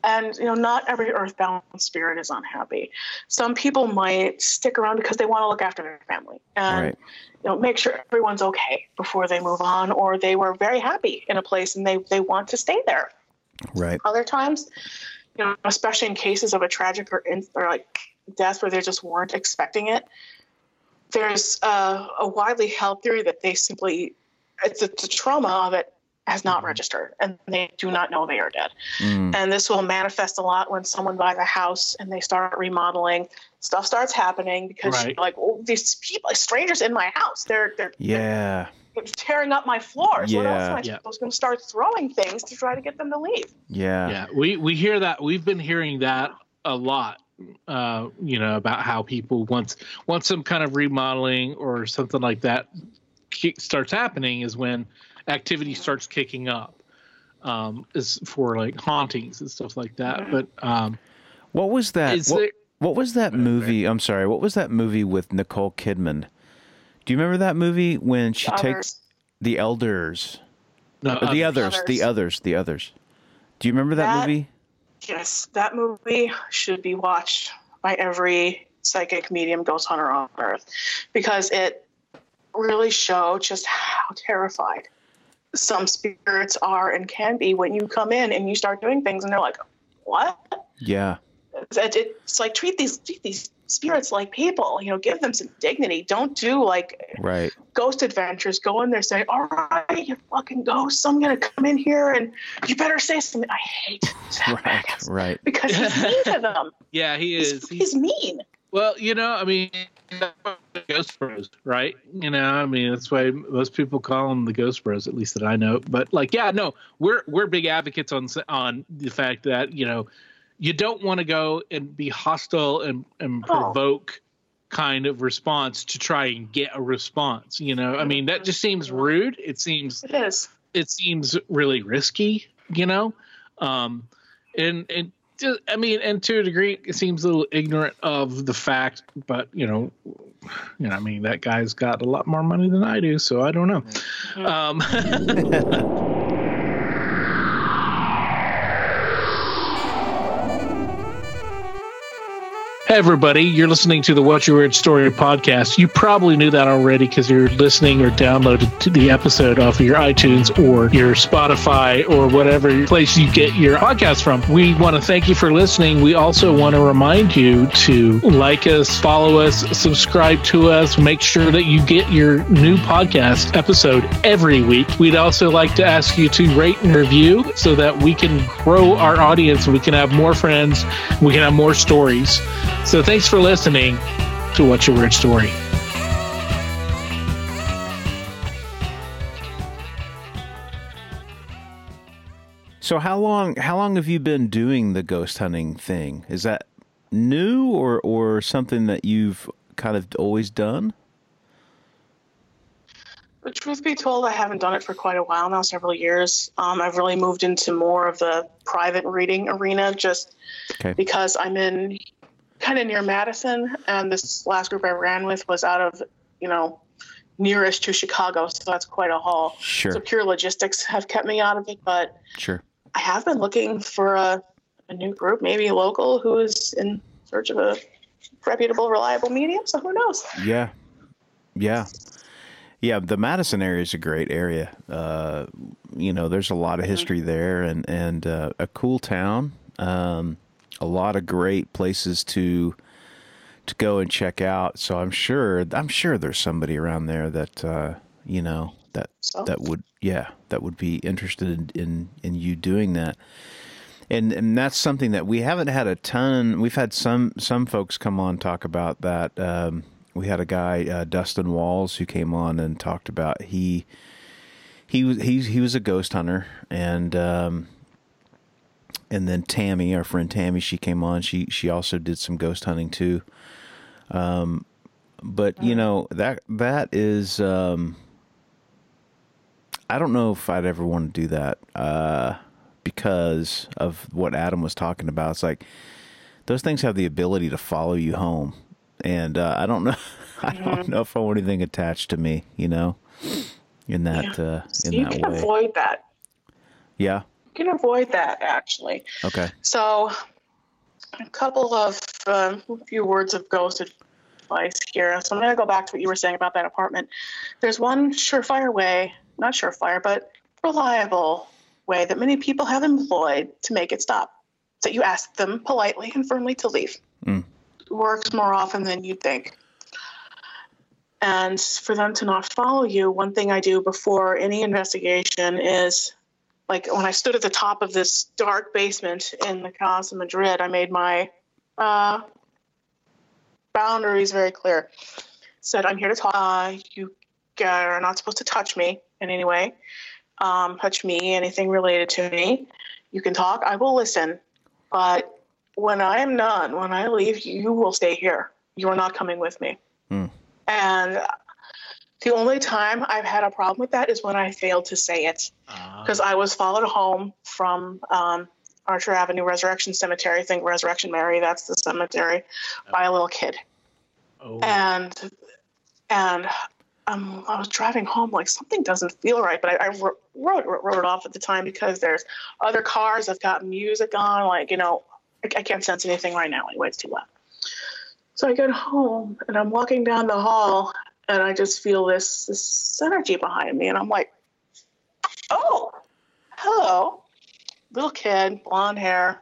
[SPEAKER 3] and you know, not every earthbound spirit is unhappy. Some people might stick around because they want to look after their family and
[SPEAKER 2] Right.
[SPEAKER 3] you know make sure everyone's okay before they move on, or they were very happy in a place and they they want to stay there.
[SPEAKER 2] Right.
[SPEAKER 3] Other times, you know, especially in cases of a tragic or, in, or like death where they just weren't expecting it, there's uh, a widely held theory that they simply it's the, the trauma of it has not registered and they do not know they are dead.
[SPEAKER 2] Mm.
[SPEAKER 3] And this will manifest a lot when someone buys a house and they start remodeling. Stuff starts happening because
[SPEAKER 1] Right.
[SPEAKER 3] you're like, oh, these people, strangers in my house, they're they're
[SPEAKER 2] Yeah.
[SPEAKER 3] they're tearing up my floors. What else am I
[SPEAKER 2] Yeah.
[SPEAKER 1] Yeah.
[SPEAKER 3] supposed to start throwing things to try to get them to leave?
[SPEAKER 2] Yeah.
[SPEAKER 1] Yeah, we we hear that. We've been hearing that a lot. Uh, you know about how people once once some kind of remodeling or something like that starts happening is when activity starts kicking up. Um, is for like hauntings and stuff like that. But um,
[SPEAKER 2] What was that?
[SPEAKER 1] is
[SPEAKER 2] what,
[SPEAKER 1] there?
[SPEAKER 2] what was that movie? I'm sorry. What was that movie with Nicole Kidman? Do you remember that movie when she takes
[SPEAKER 3] Others-
[SPEAKER 2] the elders,
[SPEAKER 1] No,
[SPEAKER 2] or the
[SPEAKER 1] uh,
[SPEAKER 2] others, the
[SPEAKER 3] Others.
[SPEAKER 2] others, the others? Do you remember that,
[SPEAKER 3] That-
[SPEAKER 2] movie?
[SPEAKER 3] Yes, that movie should be watched by every psychic medium ghost hunter on earth because it really showed just how terrified some spirits are and can be when you come in and you start doing things and they're like, "What?"
[SPEAKER 2] Yeah.
[SPEAKER 3] It- It's like treat these treat these spirits like people. You know, give them some dignity. Don't do like
[SPEAKER 2] Right.
[SPEAKER 3] ghost adventures. Go in there, say, "All right, you fucking ghosts, I'm gonna come in here and you better say something." I hate that (laughs)
[SPEAKER 2] Right.
[SPEAKER 3] badass
[SPEAKER 2] Right.
[SPEAKER 3] because he's mean to them. (laughs)
[SPEAKER 1] yeah, he
[SPEAKER 3] He's,
[SPEAKER 1] is. He-
[SPEAKER 3] he's mean.
[SPEAKER 1] Well, you know, I mean, Ghost Bros, right? You know, I mean, that's why most people call them the Ghost Bros, at least that I know. But like, yeah, no, we're we're big advocates on on the fact that you know, you don't want to go and be hostile and and
[SPEAKER 3] Oh.
[SPEAKER 1] provoke kind of response to try and get a response. You know, I mean, that just seems rude. It seems
[SPEAKER 3] It is.
[SPEAKER 1] it seems really risky, you know, um, and and just, I mean, and to a degree, it seems a little ignorant of the fact. But you know, you know, I mean, that guy's got a lot more money than I do, so I don't know. Um, (laughs) (laughs) Hey everybody, you're listening to the What's Your Weird Story podcast. You probably knew that already because you're listening or downloaded to the episode off of your iTunes or your Spotify or whatever place you get your podcast from. We want to thank you for listening. We also want to remind you to like us, follow us, subscribe to us, make sure that you get your new podcast episode every week. We'd also like to ask you to rate and review so that we can grow our audience, we can have more friends, we can have more stories. So thanks for listening to What's Your Weird Story.
[SPEAKER 2] So how long how long have you been doing the ghost hunting thing? Is that new or or something that you've kind of always done?
[SPEAKER 3] But truth be told, I haven't done it for quite a while now, several years. Um, I've really moved into more of the private reading arena just
[SPEAKER 2] Okay.
[SPEAKER 3] because I'm in kind of near Madison, and this last group I ran with was out of, you know, nearest to Chicago, so that's quite a haul.
[SPEAKER 2] Sure.
[SPEAKER 3] So pure logistics have kept me out of it, but
[SPEAKER 2] Sure.
[SPEAKER 3] I have been looking for a, a new group, maybe local, who is in search of a reputable, reliable medium. So who knows?
[SPEAKER 2] Yeah. Yeah. Yeah, the Madison area is a great area. Uh, you know, there's a lot of history there and and uh, a cool town. Um, a lot of great places to to go and check out. So I'm sure I'm sure there's somebody around there that uh, you know that that would yeah that would be interested in in, in you doing that. and and that's something that we haven't had a ton. We've had some some folks come on talk about that. Um, we had a guy uh, Dustin Walls who came on and talked about he he was he he was a ghost hunter and um, and then Tammy, our friend Tammy, she came on. She she also did some ghost hunting too. Um, but you know that that is um, I don't know if I'd ever want to do that uh, because of what Adam was talking about. It's like those things have the ability to follow you home, and uh, I don't (laughs) know. I don't know if I want anything attached to me. You know, in that uh,
[SPEAKER 3] So
[SPEAKER 2] in
[SPEAKER 3] you
[SPEAKER 2] that
[SPEAKER 3] can
[SPEAKER 2] way.
[SPEAKER 3] avoid that.
[SPEAKER 2] Yeah.
[SPEAKER 3] Can avoid that actually.
[SPEAKER 2] Okay.
[SPEAKER 3] So, a couple of um, a few words of ghost advice here. So I'm going to go back to what you were saying about that apartment. There's one surefire way, not surefire, but reliable way that many people have employed to make it stop. That you ask them politely and firmly to leave.
[SPEAKER 2] Mm.
[SPEAKER 3] Works more often than you'd think. And for them to not follow you, one thing I do before any investigation is like when I stood at the top of this dark basement in the Casa Madrid, I made my uh, boundaries very clear. Said, I'm here to talk. Uh, you are not supposed to touch me in any way. Um, touch me, anything related to me. You can talk. I will listen. But when I am done, when I leave, you will stay here. You are not coming with me.
[SPEAKER 2] Hmm.
[SPEAKER 3] And the only time I've had a problem with that is when I failed to say it because I was followed home from um, Archer Avenue Resurrection Cemetery. I think Resurrection Mary, that's the cemetery, by a little kid.
[SPEAKER 1] oh,
[SPEAKER 3] And and um, I was driving home like something doesn't feel right, but I, I wrote, wrote wrote it off at the time because there's other cars that have got music on. Like you know, I, I can't sense anything right now. Anyway, it's too loud. So I get home and I'm walking down the hall and I just feel this this energy behind me, and I'm like, oh, hello, little kid, blonde hair,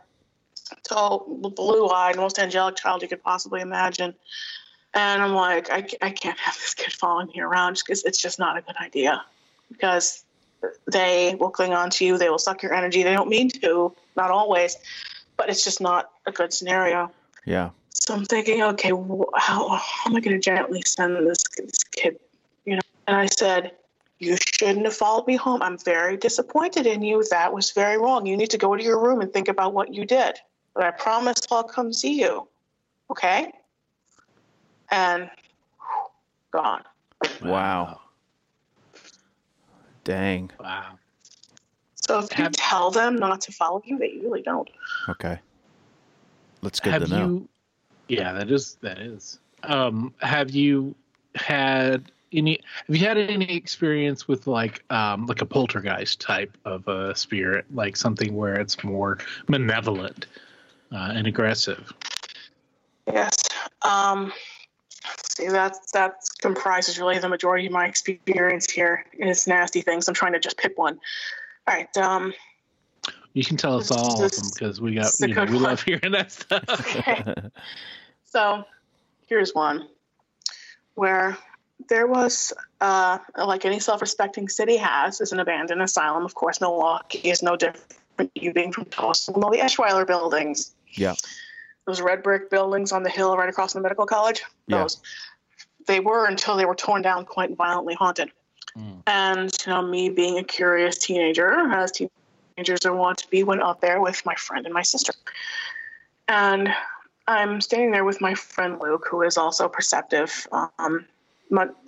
[SPEAKER 3] tall, blue eyed, most angelic child you could possibly imagine. And I'm like, I, I can't have this kid following me around because it's just not a good idea. Because they will cling on to you, they will suck your energy. They don't mean to, not always, but it's just not a good scenario.
[SPEAKER 2] Yeah.
[SPEAKER 3] So I'm thinking, okay, how, how am I going to gently send this, this kid? You know, and I said, you shouldn't have followed me home. I'm very disappointed in you. That was very wrong. You need to go to your room and think about what you did. But I promise I'll come see you. Okay? And whew, gone.
[SPEAKER 2] Wow. Dang.
[SPEAKER 1] wow.
[SPEAKER 3] So if you
[SPEAKER 1] Have-
[SPEAKER 3] tell them not to follow you, they really don't.
[SPEAKER 2] Okay. That's good
[SPEAKER 1] have
[SPEAKER 2] to know.
[SPEAKER 1] you? Yeah, that is that is. Um, have you had any? Have you had any experience with like um like a poltergeist type of a spirit, like something where it's more malevolent uh, and aggressive?
[SPEAKER 3] Yes. Um, see, that that comprises really the majority of my experience here is nasty things. I'm trying to just pick one. All right. Um,
[SPEAKER 1] You can tell us all of them because we got
[SPEAKER 3] this
[SPEAKER 1] you know we love hearing that stuff. (laughs)
[SPEAKER 3] okay. so here's one where there was, uh, like any self-respecting city has, is an abandoned asylum. Of course, Milwaukee is no different. You being from Tosa, know the Eschweiler buildings.
[SPEAKER 2] Yeah.
[SPEAKER 3] Those red brick buildings on the hill right across from the medical college.
[SPEAKER 2] Yeah.
[SPEAKER 3] Those. They were until they were torn down, quite violently haunted.
[SPEAKER 1] Mm.
[SPEAKER 3] And you know, me being a curious teenager, as teenagers are wont to be, went out there with my friend and my sister. And I'm standing there with my friend Luke, who is also perceptive, um,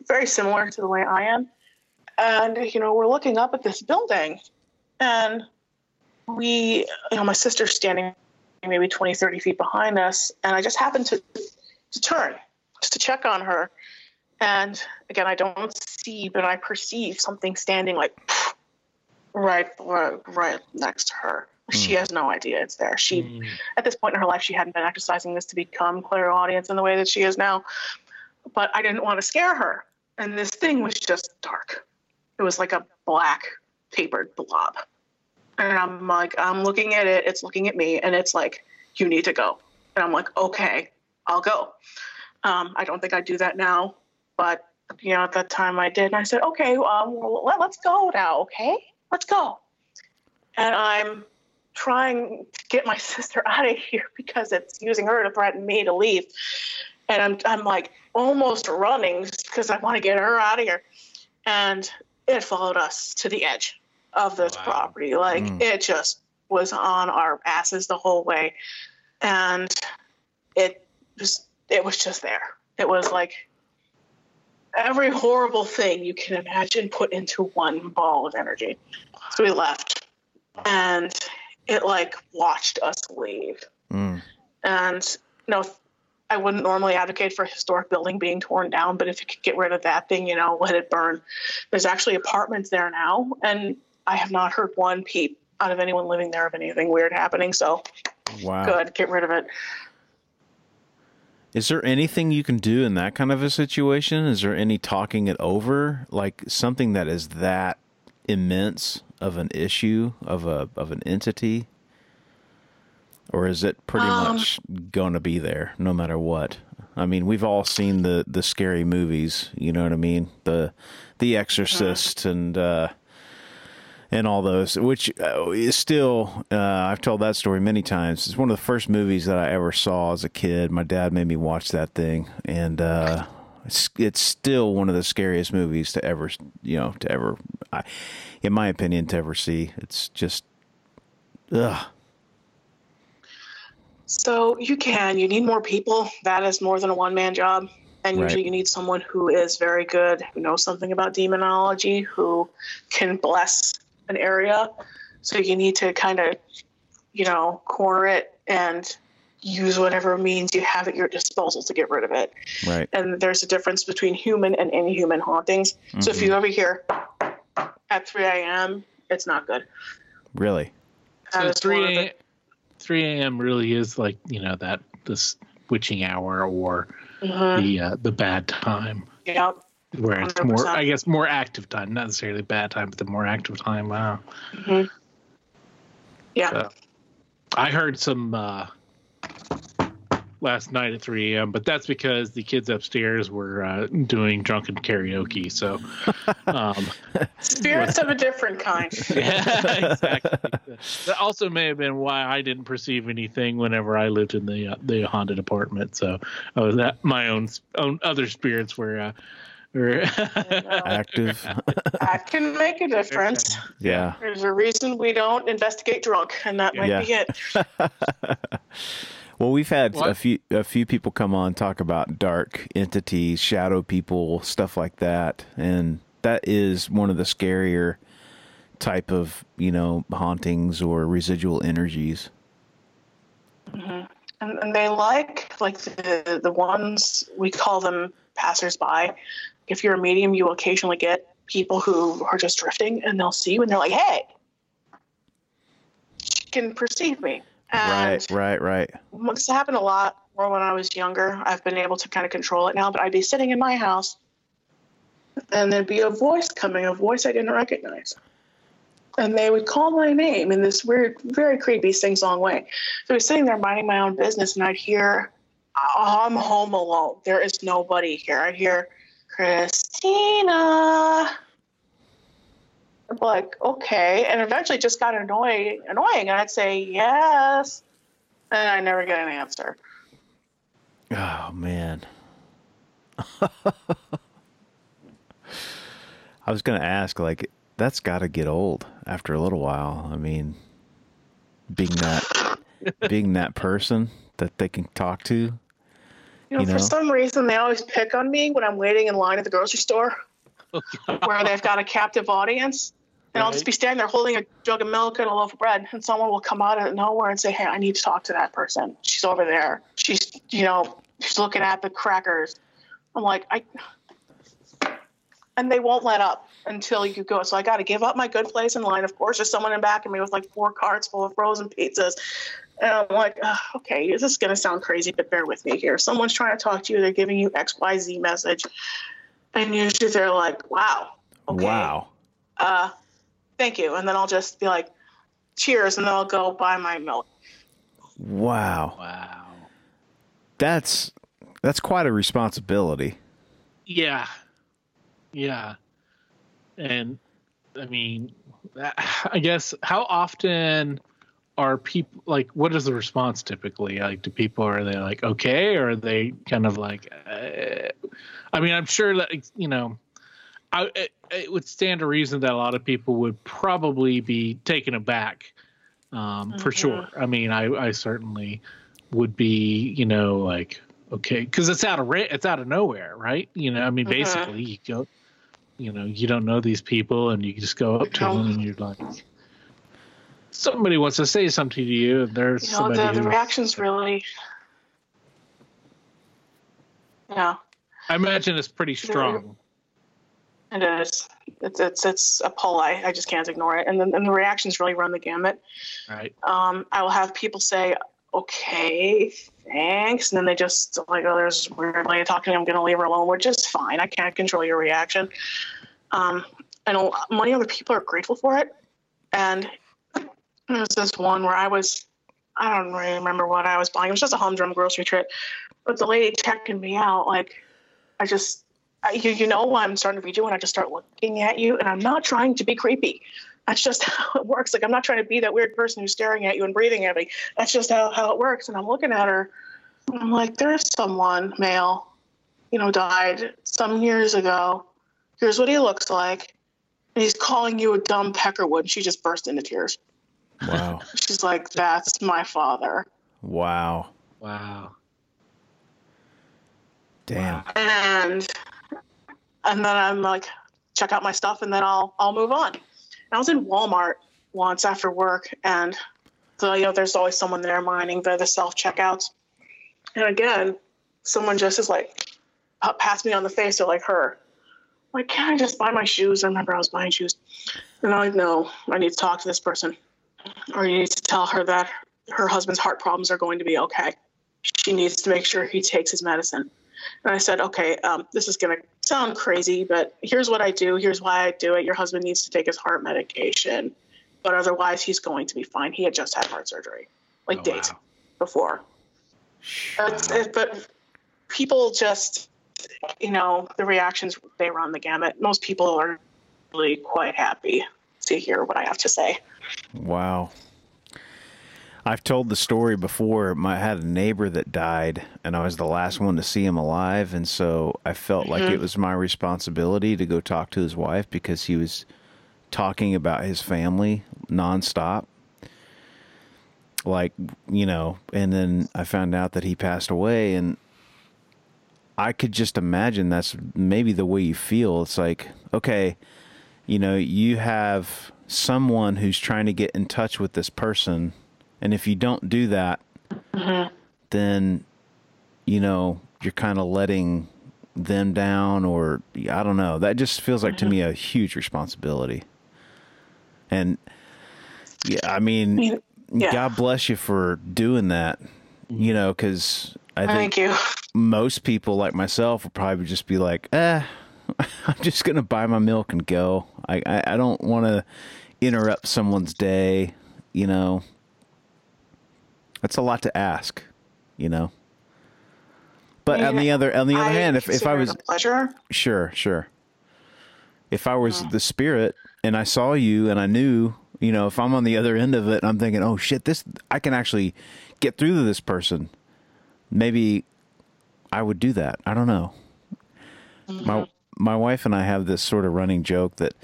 [SPEAKER 3] very similar to the way I am. And, you know, we're looking up at this building, and we, you know, my sister's standing maybe 20, 30 feet behind us, and I just happened to, to turn just to check on her. And again, I don't see, but I perceive something standing like right, right, right next to her. She has no idea it's there. She
[SPEAKER 1] Mm.
[SPEAKER 3] at this point in her life, she hadn't been exercising this to become clairaudience in the way that she is now. But I didn't want to scare her. And this thing was just dark. It was like a black papered blob. And I'm like, I'm looking at it, it's looking at me, and it's like, you need to go. And I'm like, okay, I'll go. Um, I don't think I'd do that now, but you know, at that time I did. And I said, okay, um, let, let's go now, okay? Let's go. And I'm trying to get my (laughs) sister out of here because it's using her to threaten me to leave. And I'm, I'm like almost running because I want to get her out of here. And it followed us to the edge of this
[SPEAKER 1] Wow.
[SPEAKER 3] property. Like
[SPEAKER 2] Mm.
[SPEAKER 3] it just was on our asses the whole way. And it just, it was just there. It was like every horrible thing you can imagine put into one ball of energy. So we left and it like watched us leave.
[SPEAKER 2] Mm.
[SPEAKER 3] And no, I wouldn't normally advocate for a historic building being torn down, but if you could get rid of that thing, you know, let it burn. There's actually apartments there now, and I have not heard one peep out of anyone living there of anything weird happening. So
[SPEAKER 2] Wow.
[SPEAKER 3] good, get rid of it.
[SPEAKER 2] Is there anything you can do in that kind of a situation? Is there any talking it over, like something that is that immense of an issue of a of an entity, or is it pretty
[SPEAKER 3] Um,
[SPEAKER 2] much going to be there no matter what? I mean, we've all seen the the scary movies. You know what I mean? The The Exorcist and uh, and all those, which uh, is still, uh, I've told that story many times. It's one of the first movies that I ever saw as a kid. My dad made me watch that thing, and uh, it's it's still one of the scariest movies to ever, you know, to ever, I, in my opinion, to ever see. It's just, ugh.
[SPEAKER 3] So you can. You need more people. That is more than a one man job. And
[SPEAKER 2] Right.
[SPEAKER 3] usually you need someone who is very good, who knows something about demonology, who can bless an area. So you need to kind of, you know, corner it and use whatever means you have at your disposal to get rid of it.
[SPEAKER 2] Right.
[SPEAKER 3] And there's a difference between human and inhuman hauntings. So if you ever hear at 3 a.m., it's not good.
[SPEAKER 2] Really.
[SPEAKER 1] So
[SPEAKER 3] is
[SPEAKER 1] three
[SPEAKER 3] the-
[SPEAKER 1] a, three a.m. really is like you know that this witching hour or
[SPEAKER 3] Mhm.
[SPEAKER 1] the uh, the bad time
[SPEAKER 3] Yep.
[SPEAKER 1] where it's more
[SPEAKER 3] 100%.
[SPEAKER 1] I guess more active time, not necessarily bad time, but the more active time. Wow.
[SPEAKER 3] Mhm. Yeah.
[SPEAKER 1] So, I heard some uh, last night at 3 a.m., but that's because the kids upstairs were uh, doing drunken karaoke. So, (laughs) um,
[SPEAKER 3] Spirits of a different kind. (laughs)
[SPEAKER 1] yeah, exactly. That also may have been why I didn't perceive anything whenever I lived in the uh, the haunted apartment. So I was at my own own other spirits were. Uh, were
[SPEAKER 2] Active.
[SPEAKER 3] That can make a difference.
[SPEAKER 2] yeah.
[SPEAKER 3] There's a reason we don't investigate drunk, and that might
[SPEAKER 2] Yeah.
[SPEAKER 3] be it. (laughs)
[SPEAKER 2] Well, we've had a few a few people come on talk about dark entities, shadow people, stuff like that, and that is one of the scarier type of you know hauntings or residual energies. Mm-hmm.
[SPEAKER 3] And, and they like like the the ones we call them passersby. If you're a medium, you will occasionally get people who are just drifting, and they'll see you, and they're like, "Hey, you can perceive me." And
[SPEAKER 2] right, right, right.
[SPEAKER 3] This happened a lot more when I was younger. I've been able to kind of control it now, but I'd be sitting in my house and there'd be a voice coming, a voice I didn't recognize. And they would call my name in this weird, very creepy sing song way. So I was sitting there minding my own business and I'd hear, "Oh, I'm home alone. There is nobody here. I'd hear, Christina. I'm like, okay. And eventually just got annoying, annoying. And I'd say, yes. And I never get an answer.
[SPEAKER 2] Oh man. (laughs) I was gonna ask, like, that's got to get old after a little while. I mean, being that being that person that they can talk to.
[SPEAKER 3] You know,
[SPEAKER 2] You know?
[SPEAKER 3] for some reason, they always pick on me when I'm waiting in line at the grocery store (laughs) where they've got a captive audience. And I'll just be standing there holding a jug of milk and a loaf of bread, and someone will come out of nowhere and say, Hey, I need to talk to that person. She's over there. She's, you know, she's looking at the crackers. I'm like, I. And they won't let up until you go. So I got to give up my good place in line. Of course, there's someone in back of me with like four carts full of frozen pizzas. And I'm like, "Ugh, okay, this is going to sound crazy, but bear with me here. Someone's trying to talk to you. They're giving you XYZ message. And usually they're like, wow. Okay.
[SPEAKER 2] Wow.
[SPEAKER 3] Uh, thank you. And then I'll just be like, cheers. And then I'll go buy my milk.
[SPEAKER 2] Wow.
[SPEAKER 1] wow.
[SPEAKER 2] That's that's quite a responsibility.
[SPEAKER 1] Yeah. Yeah. And I mean, (sighs) I guess how often are people like? What is the response typically? Like, do people are they like okay, or are they kind of like? Uh, I mean, I'm sure that you know, I it, it would stand to reason that a lot of people would probably be taken aback, um, for sure. I mean, I I certainly would be, you know, like okay, because it's out of it's out of nowhere, right? You know, I mean, basically, you go, you know, you don't know these people, and you just go up to them, and you're like, somebody wants to say something to you, and there's
[SPEAKER 3] You know,
[SPEAKER 1] somebody
[SPEAKER 3] the, the reaction's really. Yeah,
[SPEAKER 1] I imagine it's pretty strong.
[SPEAKER 3] it is. It's it's it's a pull. I, I just can't ignore it. And then and the reactions really run the gamut.
[SPEAKER 1] Right.
[SPEAKER 3] Um, I will have people say, "Okay, thanks," and then they just like, "Oh, there's weird lady talking. I'm to leave her alone," which is fine. I can't control your reaction. Um, and a lot- many other people are grateful for it. And there was this one where I was, I don't really remember what I was buying. It was just a humdrum grocery trip. But the lady checking me out, like, I just, I, you, you know, I'm starting to read you and I just start looking at you, and I'm not trying to be creepy. That's just (laughs) how it works. Like, I'm not trying to be that weird person who's staring at you and breathing heavy. That's just how, how it works. And I'm looking at her, and I'm like, there's someone, male, you know, died some years ago. Here's what he looks like. And he's calling you a dumb peckerwood. And she just burst into tears.
[SPEAKER 2] Wow. (laughs)
[SPEAKER 3] She's like, that's my father.
[SPEAKER 2] Wow.
[SPEAKER 1] Wow.
[SPEAKER 2] Damn.
[SPEAKER 3] and and then I'm like, check out my stuff, and then I'll I'll move on. I was in Walmart once after work, and so you know, there's always someone there minding the the self checkouts. And again, someone just is like, uh, pa- passed me on the face. They're like, her. I'm like, can I just buy my shoes? I remember I was buying shoes, and I'm like, no, I need to talk to this person, or you need to tell her that her husband's heart problems are going to be okay. She needs to make sure he takes his medicine. And I said, okay, um, this is going to sound crazy, but here's what I do. Here's why I do it. Your husband needs to take his heart medication, but otherwise, he's going to be fine. He had just had heart surgery, like
[SPEAKER 1] Oh,
[SPEAKER 3] days
[SPEAKER 1] wow.
[SPEAKER 3] before. But, it- but people just, you know, the reactions, they run the gamut. Most people are really quite happy to hear what I have to say.
[SPEAKER 2] Wow. I've told the story before. My, I had a neighbor that died, and I was the last one to see him alive, and so I felt like mm-hmm. it was my responsibility to go talk to his wife because he was talking about his family nonstop. Like, you know, and then I found out that he passed away, and I could just imagine that's maybe the way you feel. It's like, okay, you know, you have someone who's trying to get in touch with this person, and if you don't do that, then you know you're kind of letting them down, or I don't know. That just feels like to me a huge responsibility. And yeah, I mean,
[SPEAKER 3] yeah.
[SPEAKER 2] God bless you for doing that. You know, because I think
[SPEAKER 3] Thank you.
[SPEAKER 2] most people like myself would probably just be like, eh, (laughs) I'm just gonna buy my milk and go. I I, I don't want to interrupt someone's day. You know, that's a lot to ask. You know. But on the other on the other
[SPEAKER 3] I
[SPEAKER 2] hand, if if I was
[SPEAKER 3] a pleasure,
[SPEAKER 2] Sure, sure. If I was the spirit and I saw you and I knew, you know, if I'm on the other end of it, I'm thinking, oh shit, this I can actually get through to this person. Maybe I would do that. I don't know. My mm-hmm. my wife and I have this sort of running joke that,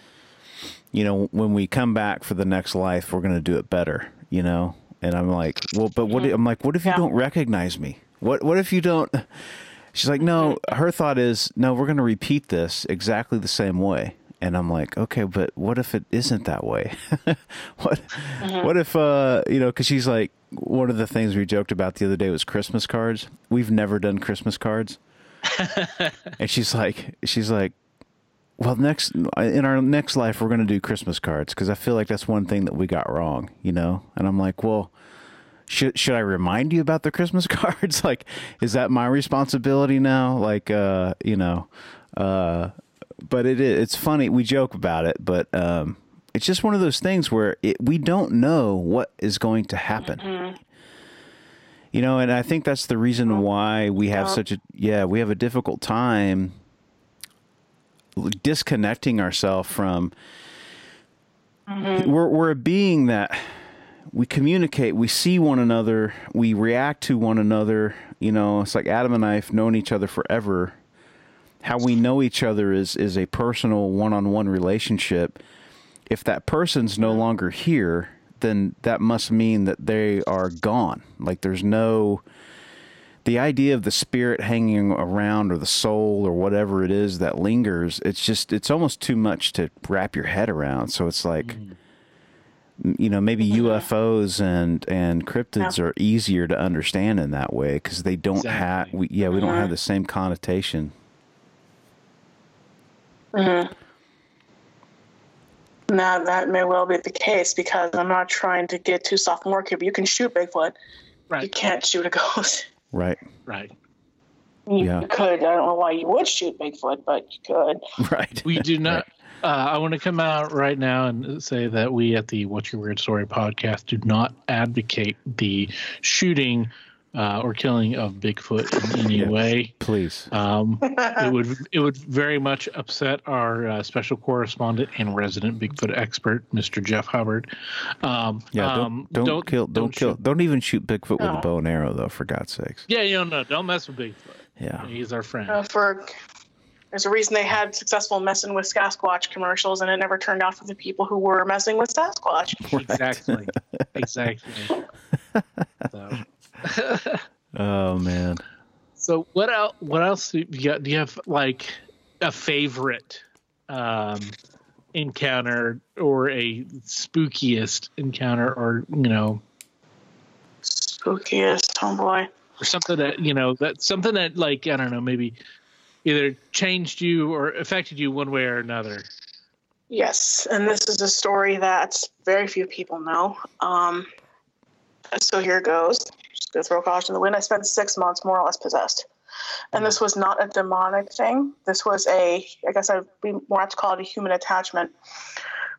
[SPEAKER 2] you know, when we come back for the next life, we're going to do it better. You know, and I'm like, well, but what? I'm like, what if you
[SPEAKER 3] Yeah.
[SPEAKER 2] don't recognize me? What What if you don't? She's like, no. Her thought is, no, we're going to repeat this exactly the same way. And I'm like, okay, but what if it isn't that way? (laughs) what What if uh, you know? Because she's like, one of the things we joked about the other day was Christmas cards. We've never done Christmas cards, (laughs) and she's like, she's like, well, next in our next life, we're going to do Christmas cards because I feel like that's one thing that we got wrong, you know. And I'm like, well, should should I remind you about the Christmas (laughs) cards? like, is that my responsibility now? Like, uh, you know, uh, but it is. It's funny. We joke about it, but um, it's just one of those things where it, we don't know what is going to happen. You know, and I think that's the reason why we have such a yeah we have a difficult time disconnecting ourselves from mm-hmm. we're we're a being that we communicate, we see one another, we react to one another. You know, it's like Adam and I have known each other forever. How we know each other is is a personal one-on-one relationship. If that person's no longer here, then that must mean that they are gone. Like there's no the idea of the spirit hanging around or the soul or whatever it is that lingers, it's just it's almost too much to wrap your head around. So it's like mm. you know maybe (laughs) UFOs and and cryptids
[SPEAKER 3] Yeah.
[SPEAKER 2] are easier to understand in that way because they don't have we, yeah we don't have mm-hmm. the same connotation. Mm-hmm.
[SPEAKER 3] Now that may well be the case because I'm not trying to get too sophomore here, but you can shoot Bigfoot. You can't shoot a ghost.
[SPEAKER 2] Right.
[SPEAKER 1] Right.
[SPEAKER 3] You
[SPEAKER 2] Yeah.
[SPEAKER 3] could. I don't know why you would shoot Bigfoot, but you could. (laughs)
[SPEAKER 2] Right.
[SPEAKER 1] We do not. Uh, I want to come out right now and say that we at the What's Your Weird Story podcast do not advocate the shooting uh, or killing of Bigfoot in any
[SPEAKER 2] Yeah.
[SPEAKER 1] way.
[SPEAKER 2] Please.
[SPEAKER 1] Um, it would (laughs) it would very much upset our uh, special correspondent and resident Bigfoot expert, Mr. Jeff Hubbard. Um,
[SPEAKER 2] Yeah, don't,
[SPEAKER 1] um,
[SPEAKER 2] don't, kill don't, kill
[SPEAKER 1] shoot-
[SPEAKER 2] don't even shoot Bigfoot with a bow and arrow though, for God's sakes.
[SPEAKER 1] Yeah, you know, no, don't mess with Bigfoot.
[SPEAKER 2] Yeah.
[SPEAKER 1] He's our friend.
[SPEAKER 3] Uh, for there's a reason they had successful messing with Sasquatch commercials, and it never turned out for the people who were messing with Sasquatch. (laughs)
[SPEAKER 1] Exactly. exactly. (laughs) So.
[SPEAKER 2] Oh man.
[SPEAKER 1] So what else? What else do you got? Do you have like a favorite um, encounter or a spookiest encounter, or you know,
[SPEAKER 3] Spookiest, oh boy.
[SPEAKER 1] or something that you know that something that like I don't know, maybe either changed you or affected you one way or another.
[SPEAKER 3] Yes, and this is a story that very few people know. Um, so here goes. Gonna throw caution to the wind. I spent six months more or less possessed, and this was not a demonic thing. This was a, I guess I'd be more apt to call it a human attachment.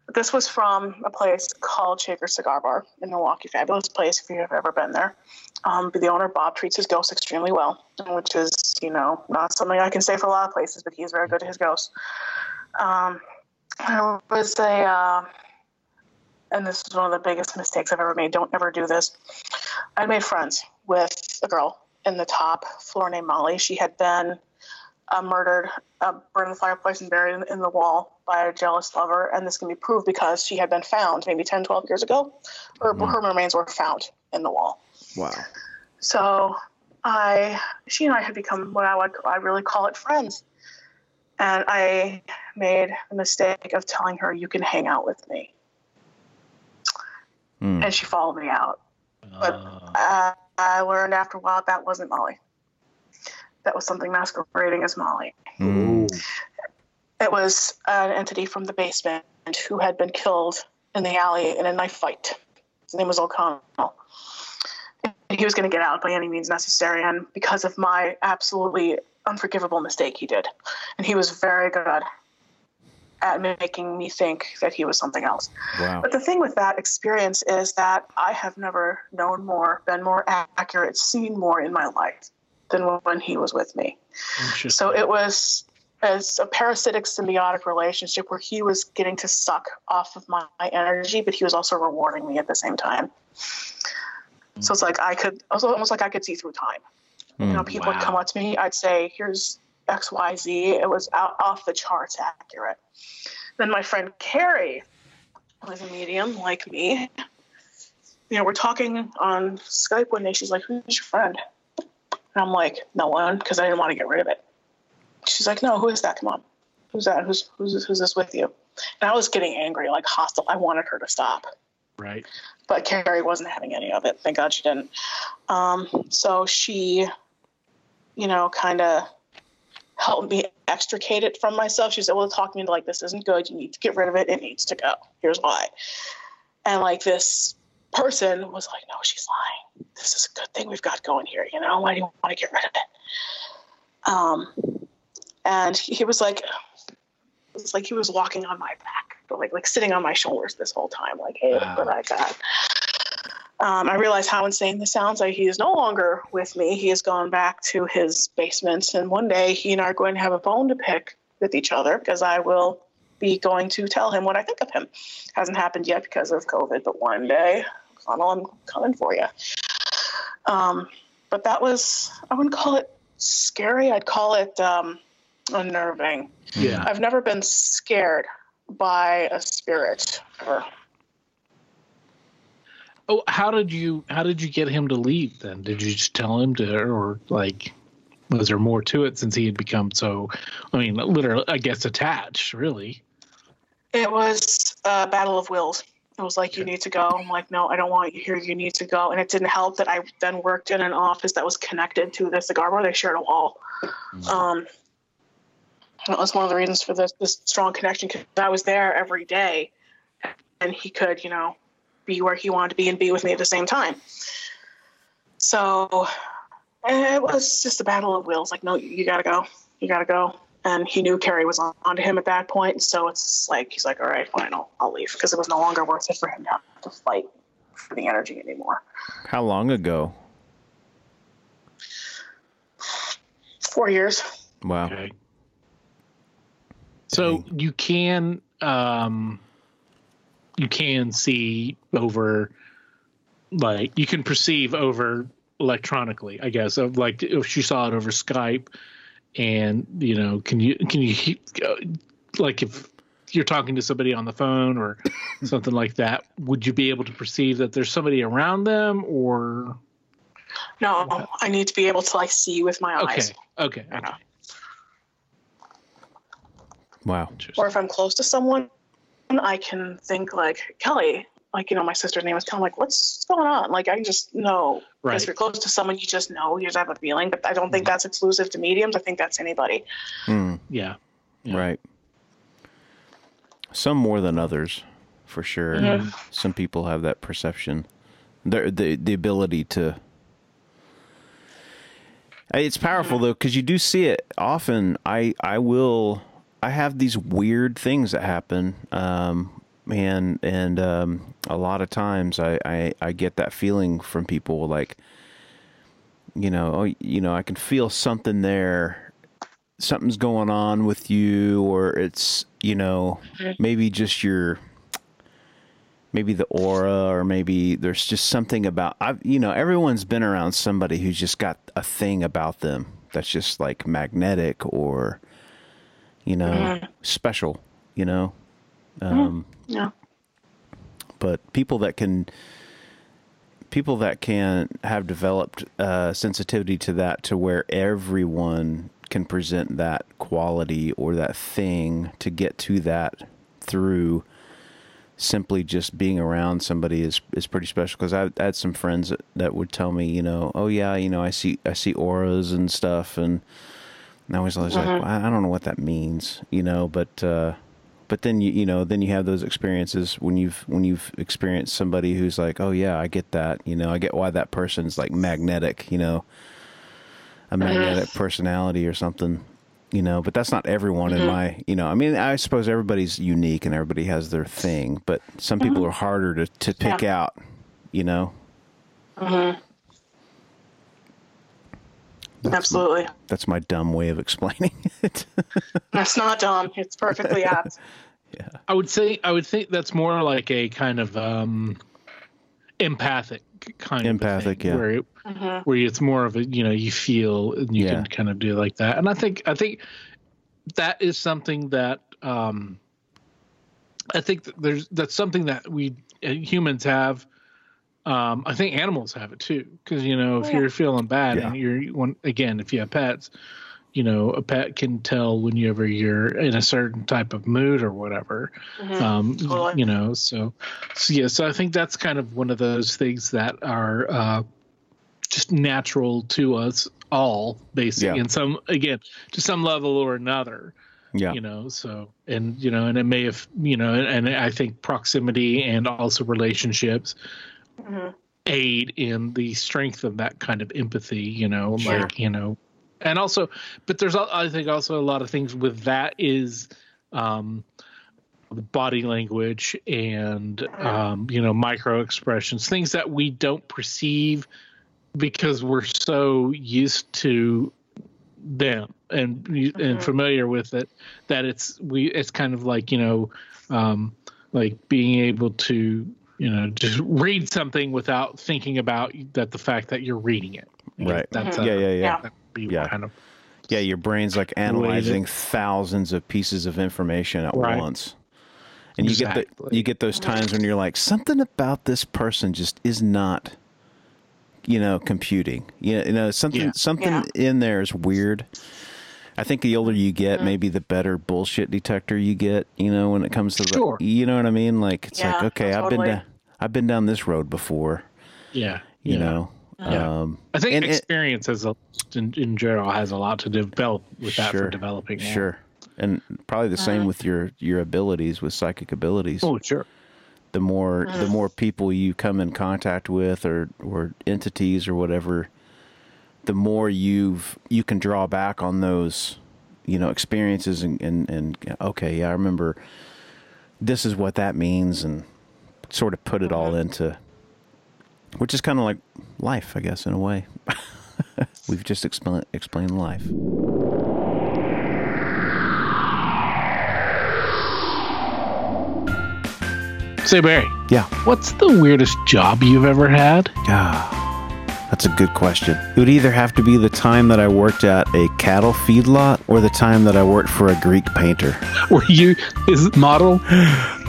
[SPEAKER 3] But this was from a place called Shaker Cigar Bar in Milwaukee. Fabulous place if you've ever been there. Um, the owner Bob treats his ghosts extremely well, which is you know not something I can say for a lot of places, but he's very good to his ghosts. Um, there was a, uh, and this is one of the biggest mistakes I've ever made. Don't ever do this. I made friends with a girl in the top floor named Molly. She had been uh, murdered, uh, burned in the fireplace, and buried in, in the wall by a jealous lover. And this can be proved because she had been found maybe 10, 12 years ago. Her, her remains were found in the wall.
[SPEAKER 2] Wow.
[SPEAKER 3] So I, she and I had become what I would, I really call it friends. And I made the mistake of telling her, you can hang out with me.
[SPEAKER 2] Hmm.
[SPEAKER 3] And she followed me out. But
[SPEAKER 1] Uh,
[SPEAKER 3] I learned after a while that wasn't Molly. That was something masquerading as Molly.
[SPEAKER 2] Hmm.
[SPEAKER 3] It was an entity from the basement who had been killed in the alley in a knife fight. His name was O'Connell. And He was going to get out by any means necessary, and because of my absolutely unforgivable mistake, he did. And he was very good at making me think that he was something else.
[SPEAKER 2] Wow.
[SPEAKER 3] But the thing with that experience is that I have never known more, been more accurate, seen more in my life than when he was with me. So it was as a parasitic symbiotic relationship where he was getting to suck off of my, my energy, but he was also rewarding me at the same time. So it's like I could, it almost like I could see through time. You know, hmm. people would come up to me, I'd say, here's X, Y, Z. It was out off the charts accurate. Then my friend Carrie was a medium like me. You know, we're talking on Skype one day. She's like, Who's your friend? And I'm like, No one, because I didn't want to get rid of it. She's like, No, who is that? Come on. Who's that? Who's who's who's this with you? And I was getting angry, like hostile. I wanted her to stop
[SPEAKER 1] right.
[SPEAKER 3] but Carrie wasn't having any of it. Thank God she didn't. Um, so she, you know, kind of helped me extricate it from myself. She was able to talk me into like, this isn't good. You need to get rid of it. It needs to go. Here's why. And like this person was like, no, she's lying. This is a good thing we've got going here. You know, why do you want to get rid of it? Um, and he was like, it was like he was walking on my back, but like like sitting on my shoulders this whole time. Like, hey, look what I got. Um, I realize how insane this sounds. Like he is no longer with me. He has gone back to his basement, and one day he and I are going to have a bone to pick with each other because I will be going to tell him what I think of him. Hasn't happened yet because of COVID, but one day funnel. I'm coming for you. Um, but that was, I wouldn't call it scary. I'd call it um, unnerving.
[SPEAKER 1] Yeah.
[SPEAKER 3] I've never been scared by a spirit ever.
[SPEAKER 1] Oh, how did you how did you get him to leave then? Did you just tell him to, or like, was there more to it since he had become so? I mean, literally, I guess attached. Really.
[SPEAKER 3] It was a battle of wills. It was like, you need to go. I'm like, no, I don't want you here. You need to go. And it didn't help that I then worked in an office that was connected to the cigar bar. They shared a wall. Um, that was one of the reasons for this, this strong connection because I was there every day and he could, you know, be where he wanted to be and be with me at the same time. So it was just a battle of wills. Like, no, you, you got to go. You got to go. And he knew Carrie was on, onto him at that point. So it's like, he's like, all right, fine, I'll, I'll leave because it was no longer worth it for him to have to fight for the energy anymore.
[SPEAKER 2] How long ago?
[SPEAKER 3] Four years.
[SPEAKER 2] Wow.
[SPEAKER 1] Okay. So you can um you can see over like you can perceive over electronically, I guess. Of like if she saw it over Skype and you know, can you can you uh, like if you're talking to somebody on the phone or (laughs) something like that, would you be able to perceive that there's somebody around them or
[SPEAKER 3] No, I need to be able to like see with my
[SPEAKER 1] okay.
[SPEAKER 3] eyes.
[SPEAKER 1] Okay. Okay.
[SPEAKER 2] Wow.
[SPEAKER 3] Or if I'm close to someone, I can think like Kelly, like you know, my sister's name is Kelly. I'm like, what's going on? Like I just know. Because
[SPEAKER 1] Right.
[SPEAKER 3] if you're close to someone, you just know. You just have a feeling. But I don't think that's exclusive to mediums. I think that's anybody.
[SPEAKER 2] Hmm.
[SPEAKER 1] Yeah. Yeah.
[SPEAKER 2] Right. Some more than others, for sure.
[SPEAKER 3] Mhm.
[SPEAKER 2] Some people have that perception, the the the ability to. It's powerful though, because you do see it often. I I will. I have these weird things that happen, um, and and um, a lot of times I, I I get that feeling from people like, you know, oh, you know, I can feel something there. Something's going on with you or it's you know maybe just your maybe the aura or maybe there's just something about I've you know everyone's been around somebody who's just got a thing about them that's just like magnetic or you know special you know? Um
[SPEAKER 3] Yeah.
[SPEAKER 2] but people that can people that can have developed uh, sensitivity to that to where everyone can present that quality or that thing to get to that through simply just being around somebody is is pretty special. Because I had some friends that, that would tell me you know oh yeah you know I see I see auras and stuff and, and I was always like mm-hmm. well, I don't know what that means you know but uh, but then you you know then you have those experiences when you've when you've experienced somebody who's like oh yeah i get that you know i get why that person's like magnetic you know a mm-hmm. magnetic personality or something you know but that's not everyone in mm-hmm. my you know i mean i suppose everybody's unique and everybody has their thing but some people are harder to, to pick out you know
[SPEAKER 3] Absolutely.
[SPEAKER 2] that's my dumb way of explaining (laughs) it
[SPEAKER 3] That's not dumb. It's perfectly (laughs) apt. yeah.
[SPEAKER 1] I would say I would think that's more like a kind of um, empathic kind
[SPEAKER 2] Empathic,
[SPEAKER 1] of empathic,
[SPEAKER 2] yeah.
[SPEAKER 1] where it,
[SPEAKER 3] Mhm.
[SPEAKER 1] where it's more of a you know you feel and you
[SPEAKER 2] Yeah.
[SPEAKER 1] can kind of do like that, and I think I think that is something that um, I think that there's that's something that we uh, humans have. Um, I think animals have it too, because you know if
[SPEAKER 3] Oh, yeah.
[SPEAKER 1] you're feeling bad
[SPEAKER 2] Yeah.
[SPEAKER 1] and you're one again if you have pets, you know a pet can tell whenever you're in a certain type of mood or whatever.
[SPEAKER 3] Mhm.
[SPEAKER 1] Um,
[SPEAKER 3] Totally.
[SPEAKER 1] you know, so so yeah, so I think that's kind of one of those things that are uh, just natural to us all, basically,
[SPEAKER 2] Yeah.
[SPEAKER 1] in some again to some level or another
[SPEAKER 2] yeah
[SPEAKER 1] you know so and you know and it may have you know and, and i think proximity and also relationships
[SPEAKER 3] Mhm.
[SPEAKER 1] aid in the strength of that kind of empathy you know
[SPEAKER 3] Sure.
[SPEAKER 1] like you know and also but there's i think also a lot of things with that is um the body language and um you know micro expressions things that we don't perceive because we're so used to them and and
[SPEAKER 3] Mhm.
[SPEAKER 1] familiar with it that it's we it's kind of like you know um like being able to you know just read something without thinking about that the fact that you're reading it.
[SPEAKER 2] Right.
[SPEAKER 1] That's
[SPEAKER 2] Yeah, mm-hmm.
[SPEAKER 1] a,
[SPEAKER 2] yeah, yeah.
[SPEAKER 3] Yeah.
[SPEAKER 1] That be
[SPEAKER 2] Yeah.
[SPEAKER 1] kind of
[SPEAKER 2] Yeah, your brain's like analyzing thousands of pieces of information at
[SPEAKER 1] Right.
[SPEAKER 2] once. And you get the, you get those times when you're like something about this person just is not you know computing. You know, you know something
[SPEAKER 1] Yeah.
[SPEAKER 2] something
[SPEAKER 3] Yeah.
[SPEAKER 2] in there is weird. I think the older you get, mm-hmm. maybe the better bullshit detector you get, you know, when it comes to the you know what I mean? Like it's like
[SPEAKER 3] Yeah,
[SPEAKER 2] okay, I've been
[SPEAKER 3] totally.
[SPEAKER 2] down I've been down this road before,
[SPEAKER 1] yeah.
[SPEAKER 2] you
[SPEAKER 1] yeah.
[SPEAKER 2] know.
[SPEAKER 1] Yeah.
[SPEAKER 2] Um
[SPEAKER 1] I think
[SPEAKER 2] and it-
[SPEAKER 1] experience has a, in, in general has a lot to develop with that for developing. that.
[SPEAKER 2] Sure. And probably the same uh-huh. with your your abilities with psychic abilities.
[SPEAKER 1] Oh, sure.
[SPEAKER 2] The more the mm-hmm. more people you come in contact with or or entities or whatever, the more you've you can draw back on those, you know, experiences and and, and okay, yeah, I remember this is what that means and sort of put it all into which is kind of like life, I guess, in a way. (laughs) We've just explained explained life.
[SPEAKER 1] Say Barry,
[SPEAKER 2] Yeah.
[SPEAKER 1] what's the weirdest job you've ever had?
[SPEAKER 2] Ah, that's a good question. It would either have to be the time that I worked at a cattle feedlot or the time that I worked for a Greek painter. (laughs)
[SPEAKER 1] Were you is model?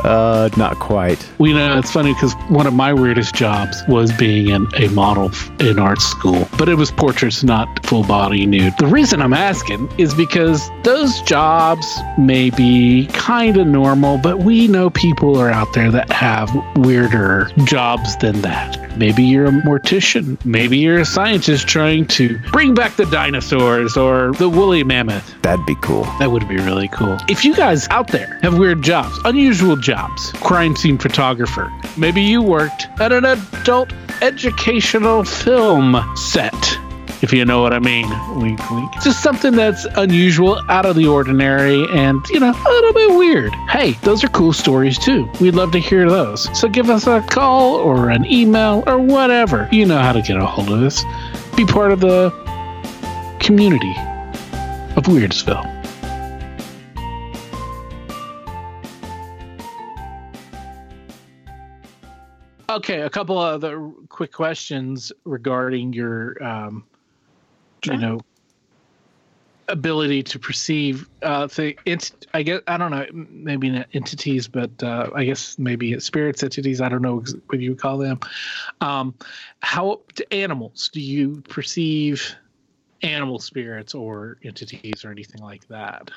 [SPEAKER 2] Uh, not quite.
[SPEAKER 1] We know it's funny because one of my weirdest jobs was being in a model in art school, but it was portraits, not full body nude. The reason I'm asking is because those jobs may be kind of normal, but we know people are out there that have weirder jobs than that. Maybe you're a mortician. Maybe you're a scientist trying to bring back the dinosaurs or the woolly mammoth.
[SPEAKER 2] That'd be cool.
[SPEAKER 1] That would be really cool. If you guys out there have weird jobs, unusual jobs, crime scene photographer, maybe you worked at an adult educational film set. If you know what I mean, wink, wink. Just something that's unusual, out of the ordinary, and you know, a little bit weird. Hey, those are cool stories too. We'd love to hear those. So give us a call or an email or whatever. You know how to get a hold of us. Be part of the community of Weirdsville. Okay, a couple of other quick questions regarding your, um, you know, ability to perceive uh, thing. Ent- I guess I don't know, maybe not entities, but uh, I guess maybe it's spirits, entities. I don't know what you would call them. Um, how to animals do you perceive animal spirits or entities or anything like that?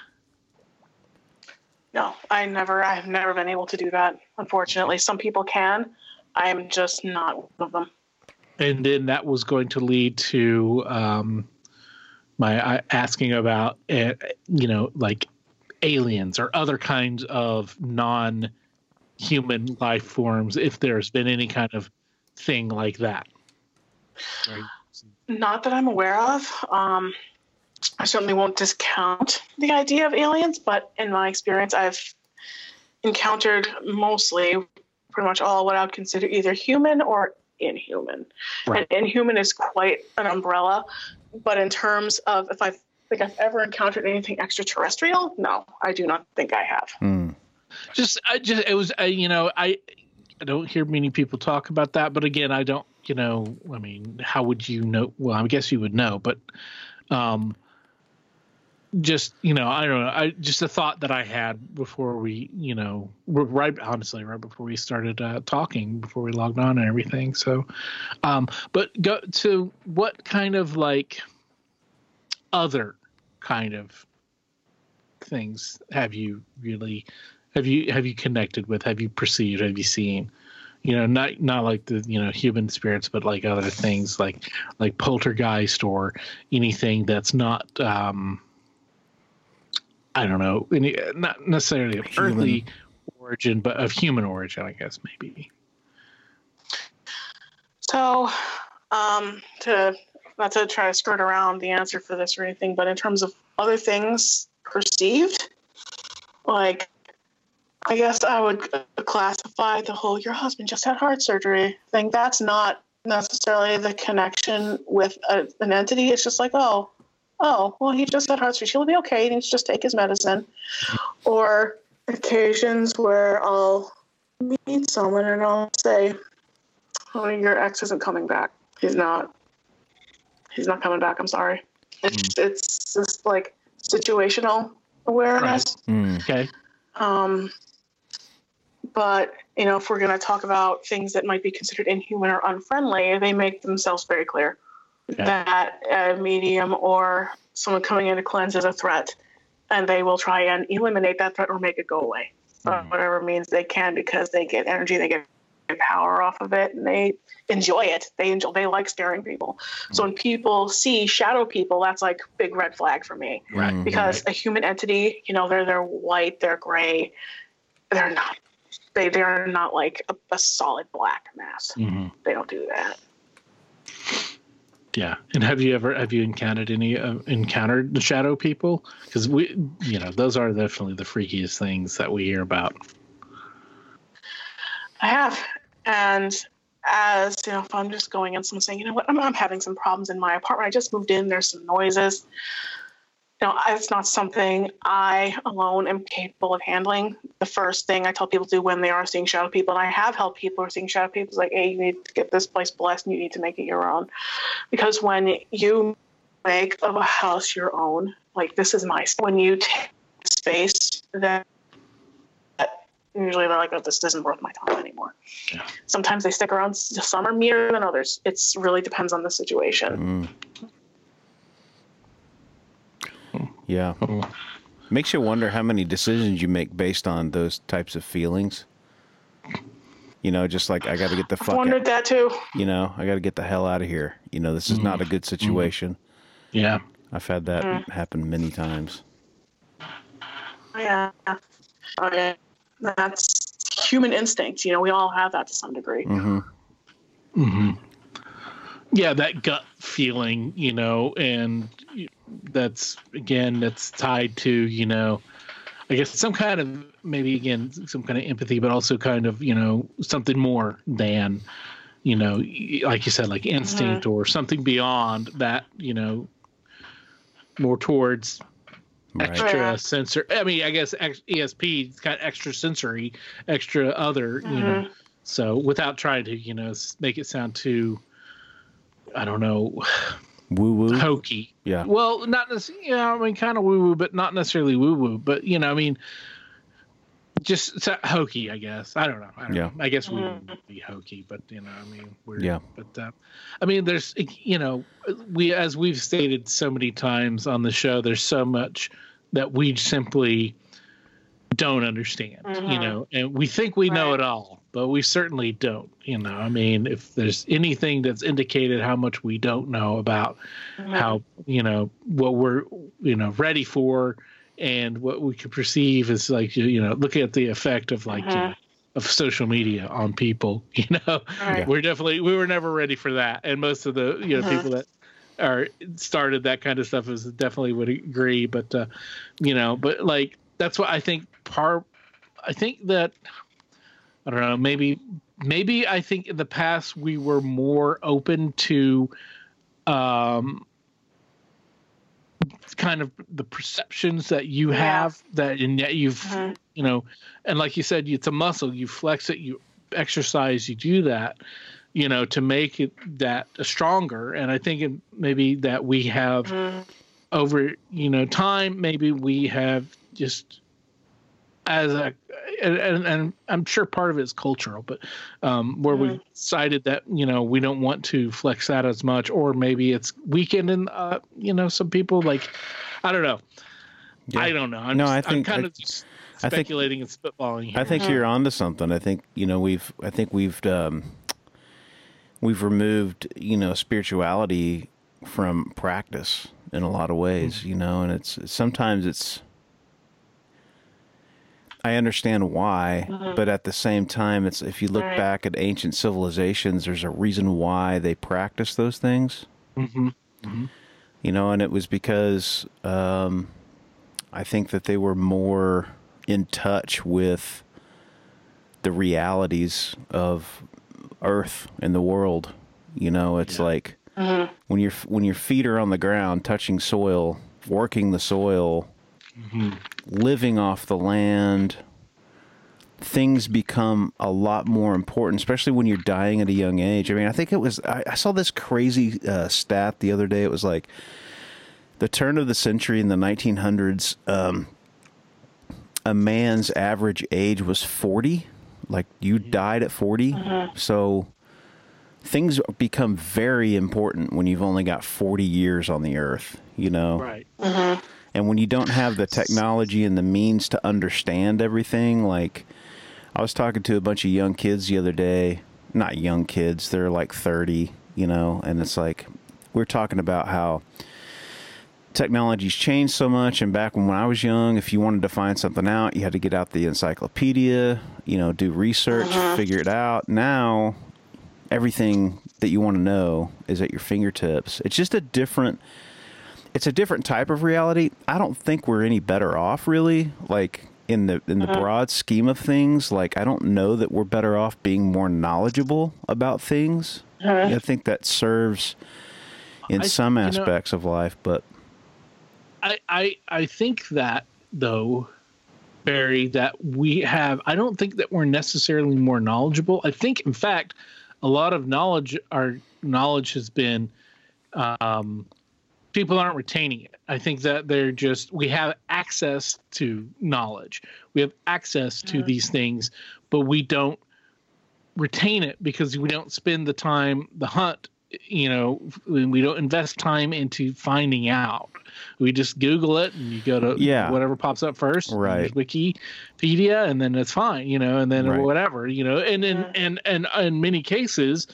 [SPEAKER 3] No, I never. I've never been able to do that. Unfortunately, some people can. I am just not one of them.
[SPEAKER 1] and then that was going to lead to um, my uh, asking about uh, you know like aliens or other kinds of non-human life forms if there's been any kind of thing like that Right.
[SPEAKER 3] Not that I'm aware of. Um, I certainly won't discount the idea of aliens, but in my experience, I've encountered mostly pretty much all what I would consider either human or inhuman.
[SPEAKER 1] Right.
[SPEAKER 3] And inhuman is quite an umbrella, but in terms of if I think I've ever encountered anything extraterrestrial, no, I do not think I have.
[SPEAKER 2] Hmm.
[SPEAKER 1] just i just it was I, you know i i don't hear many people talk about that but again i don't you know i mean how would you know well i guess you would know but um just you know i don't know. I just a thought that i had before we you know right honestly right before we started uh, talking before we logged on and everything. So um but go to what kind of like other kind of things have you really have you have you connected with have you perceived have you seen? You know not not like the you know human spirits but like other things like like poltergeist or anything that's not um i don't know any not necessarily of
[SPEAKER 2] Human.
[SPEAKER 1] earthly origin but of human origin i guess maybe
[SPEAKER 3] So, um, to not to try to skirt around the answer for this or anything, but in terms of other things perceived, like I guess I would uh, classify the whole "your husband just had heart surgery" thing. That's not necessarily the connection with a, an entity. It's just like, oh, oh, well, he just had heart surgery. He'll be okay. He needs to just take his medicine. Or occasions where I'll meet someone and I'll say, "Oh, your ex isn't coming back. He's not. He's not coming back. I'm sorry." It's it's just like situational awareness.
[SPEAKER 2] Mm.
[SPEAKER 1] Okay.
[SPEAKER 3] Um, but you know, if we're going to talk about things that might be considered inhuman or unfriendly, they make themselves very clear
[SPEAKER 1] Okay.
[SPEAKER 3] that a medium or someone coming in to cleanse is a threat, and they will try and eliminate that threat or make it go away, uh, whatever means they can, because they get energy, they get power off of it, and they enjoy it. They enjoy. They like scaring people. So when people see shadow people, that's like big red flag for me
[SPEAKER 1] Right.
[SPEAKER 3] because a human entity, you know, they're they're white, they're gray, they're not. They they are not like a, a solid black mass.
[SPEAKER 1] hmm
[SPEAKER 3] They don't do that.
[SPEAKER 1] Yeah. And have you ever have you encountered any uh, encountered the shadow people? Because we, you know, those are definitely the freakiest things that we hear about.
[SPEAKER 3] I have, and as you know, if I'm just going in, someone saying, you know what, I'm, I'm having some problems in my apartment. I just moved in. There's some noises. Know, it's not something I alone am capable of handling. The first thing I tell people to do when they are seeing shadow people, and I have helped people who are seeing shadow people, is like, hey, you need to get this place blessed, and you need to make it your own. Because when you make of a house your own, like this is my space, when you take space that usually they're like, oh, this isn't worth my time anymore.
[SPEAKER 1] Yeah.
[SPEAKER 3] Sometimes they stick around. Some are meaner than others. It's really depends on the situation.
[SPEAKER 2] Mm. Yeah.
[SPEAKER 1] Oh.
[SPEAKER 2] Makes you wonder how many decisions you make based on those types of feelings. You know, just like I got to get the
[SPEAKER 3] I've
[SPEAKER 2] fuck.
[SPEAKER 3] wondered
[SPEAKER 2] Out,
[SPEAKER 3] that too.
[SPEAKER 2] you know, I got to get the hell out of here. You know, this is not a good situation.
[SPEAKER 1] Yeah.
[SPEAKER 2] I've had that
[SPEAKER 3] Mm.
[SPEAKER 2] happen many times.
[SPEAKER 3] Yeah. Oh, yeah. That's human instinct. You know, we all have that to some degree.
[SPEAKER 2] hmm
[SPEAKER 1] hmm Yeah, that gut feeling, you know, and that's again that's tied to you know, I guess some kind of maybe again some kind of empathy, but also kind of you know something more than you know, like you said, like uh-huh. instinct or something beyond that, you know, more towards
[SPEAKER 2] Right.
[SPEAKER 1] extra
[SPEAKER 3] Right.
[SPEAKER 1] sensor. I mean, I guess ESP is kind of extra sensory, extra other, you know. Mm-hmm. So without trying to, you know, make it sound too, I don't know,
[SPEAKER 2] Woo woo. (sighs)
[SPEAKER 1] hokey.
[SPEAKER 2] Yeah.
[SPEAKER 1] Well, not necessarily. Yeah, I mean, kind of woo woo, but not necessarily woo woo. But you know, I mean, just so- hokey, I guess. I don't know. I don't
[SPEAKER 2] Yeah.
[SPEAKER 1] know. I guess we would be hokey, but you know, I mean, we're
[SPEAKER 2] Yeah.
[SPEAKER 1] But uh, I mean, there's you know, we as we've stated so many times on the show, there's so much that we simply don't understand. You
[SPEAKER 3] Mhm.
[SPEAKER 1] know, and we think we know it all, but we certainly don't. You know, I mean, if there's anything that's indicated how much we don't know about how you know what we're you know ready for and what we could perceive is like you- you know looking at the effect of like you
[SPEAKER 3] Mhm.
[SPEAKER 1] know, of social media on people (laughs) you know
[SPEAKER 3] Right.
[SPEAKER 1] we're definitely we were never ready for that and most of the you know
[SPEAKER 3] Mhm.
[SPEAKER 1] people that are started that kind of stuff is definitely would agree but uh you know but like that's what i think part i think that i don't know maybe maybe i think in the past we were more open to um kind of the perceptions that you
[SPEAKER 3] Yeah.
[SPEAKER 1] have that and yet you've
[SPEAKER 3] Mhm.
[SPEAKER 1] you know and like you said it's a muscle you flex it you exercise you do that you know to make it that stronger and i think it, maybe that we have
[SPEAKER 3] Mhm.
[SPEAKER 1] over you know time maybe we have just as a and, and, and i'm sure part of it is cultural but um where we decided that you know we don't want to flex that as much or maybe it's weakened in uh you know some people like i don't know
[SPEAKER 2] Yeah.
[SPEAKER 1] i don't know i'm,
[SPEAKER 2] No,
[SPEAKER 1] just,
[SPEAKER 2] I think-
[SPEAKER 1] I'm kind
[SPEAKER 2] I-
[SPEAKER 1] of just
[SPEAKER 2] I think-
[SPEAKER 1] speculating and spitballing here
[SPEAKER 2] I think you're onto something. I think you know we've. I think we've. Um, we've removed you know spirituality from practice in a lot of ways. You know, and it's sometimes it's. I understand why, but at the same time, it's if you look
[SPEAKER 3] Right.
[SPEAKER 2] back at ancient civilizations, there's a reason why they practice those things.
[SPEAKER 1] hmm
[SPEAKER 2] you know, and it was because um, I think that they were more in touch with the realities of Earth and the world. You know, it's
[SPEAKER 1] Yeah.
[SPEAKER 2] like when your when your feet are on the ground, touching soil, working the soil, living off the land. things become a lot more important, especially when you're dying at a young age. I mean, I think it was, I, I saw this crazy uh, stat the other day. It was like the turn of the century in the 1900s, um, a man's average age was 40. Like you died at 40. So things become very important when you've only got 40 years on the earth, you know?
[SPEAKER 1] Right.
[SPEAKER 2] And when you don't have the technology and the means to understand everything, like I was talking to a bunch of young kids the other day, not young kids, they're like 30, you know, and it's like we're talking about how technology's changed so much and back when, when I was young, if you wanted to find something out, you had to get out the encyclopedia, you know, do research, mm-hmm. figure it out. Now everything that you want to know is at your fingertips. It's just a different it's a different type of reality. I don't think we're any better off really, like in the in the broad scheme of things. Like I don't know that we're better off being more knowledgeable about things. I think that serves in
[SPEAKER 1] I-
[SPEAKER 2] some
[SPEAKER 1] you know-
[SPEAKER 2] aspects of life, but
[SPEAKER 1] I, I I think that though, Barry, that we have I don't think that we're necessarily more knowledgeable. I think in fact a lot of knowledge our knowledge has been um people aren't retaining it. I think that they're just we have access to knowledge. We have access to mm-hmm. these things, but we don't retain it because we don't spend the time the hunt you know we don't invest time into finding out we just google it and you go to
[SPEAKER 2] Yeah.
[SPEAKER 1] whatever pops up first
[SPEAKER 2] Right.
[SPEAKER 1] there's wikipedia and then it's fine you know and then
[SPEAKER 2] Right.
[SPEAKER 1] whatever you know and in and, and in many cases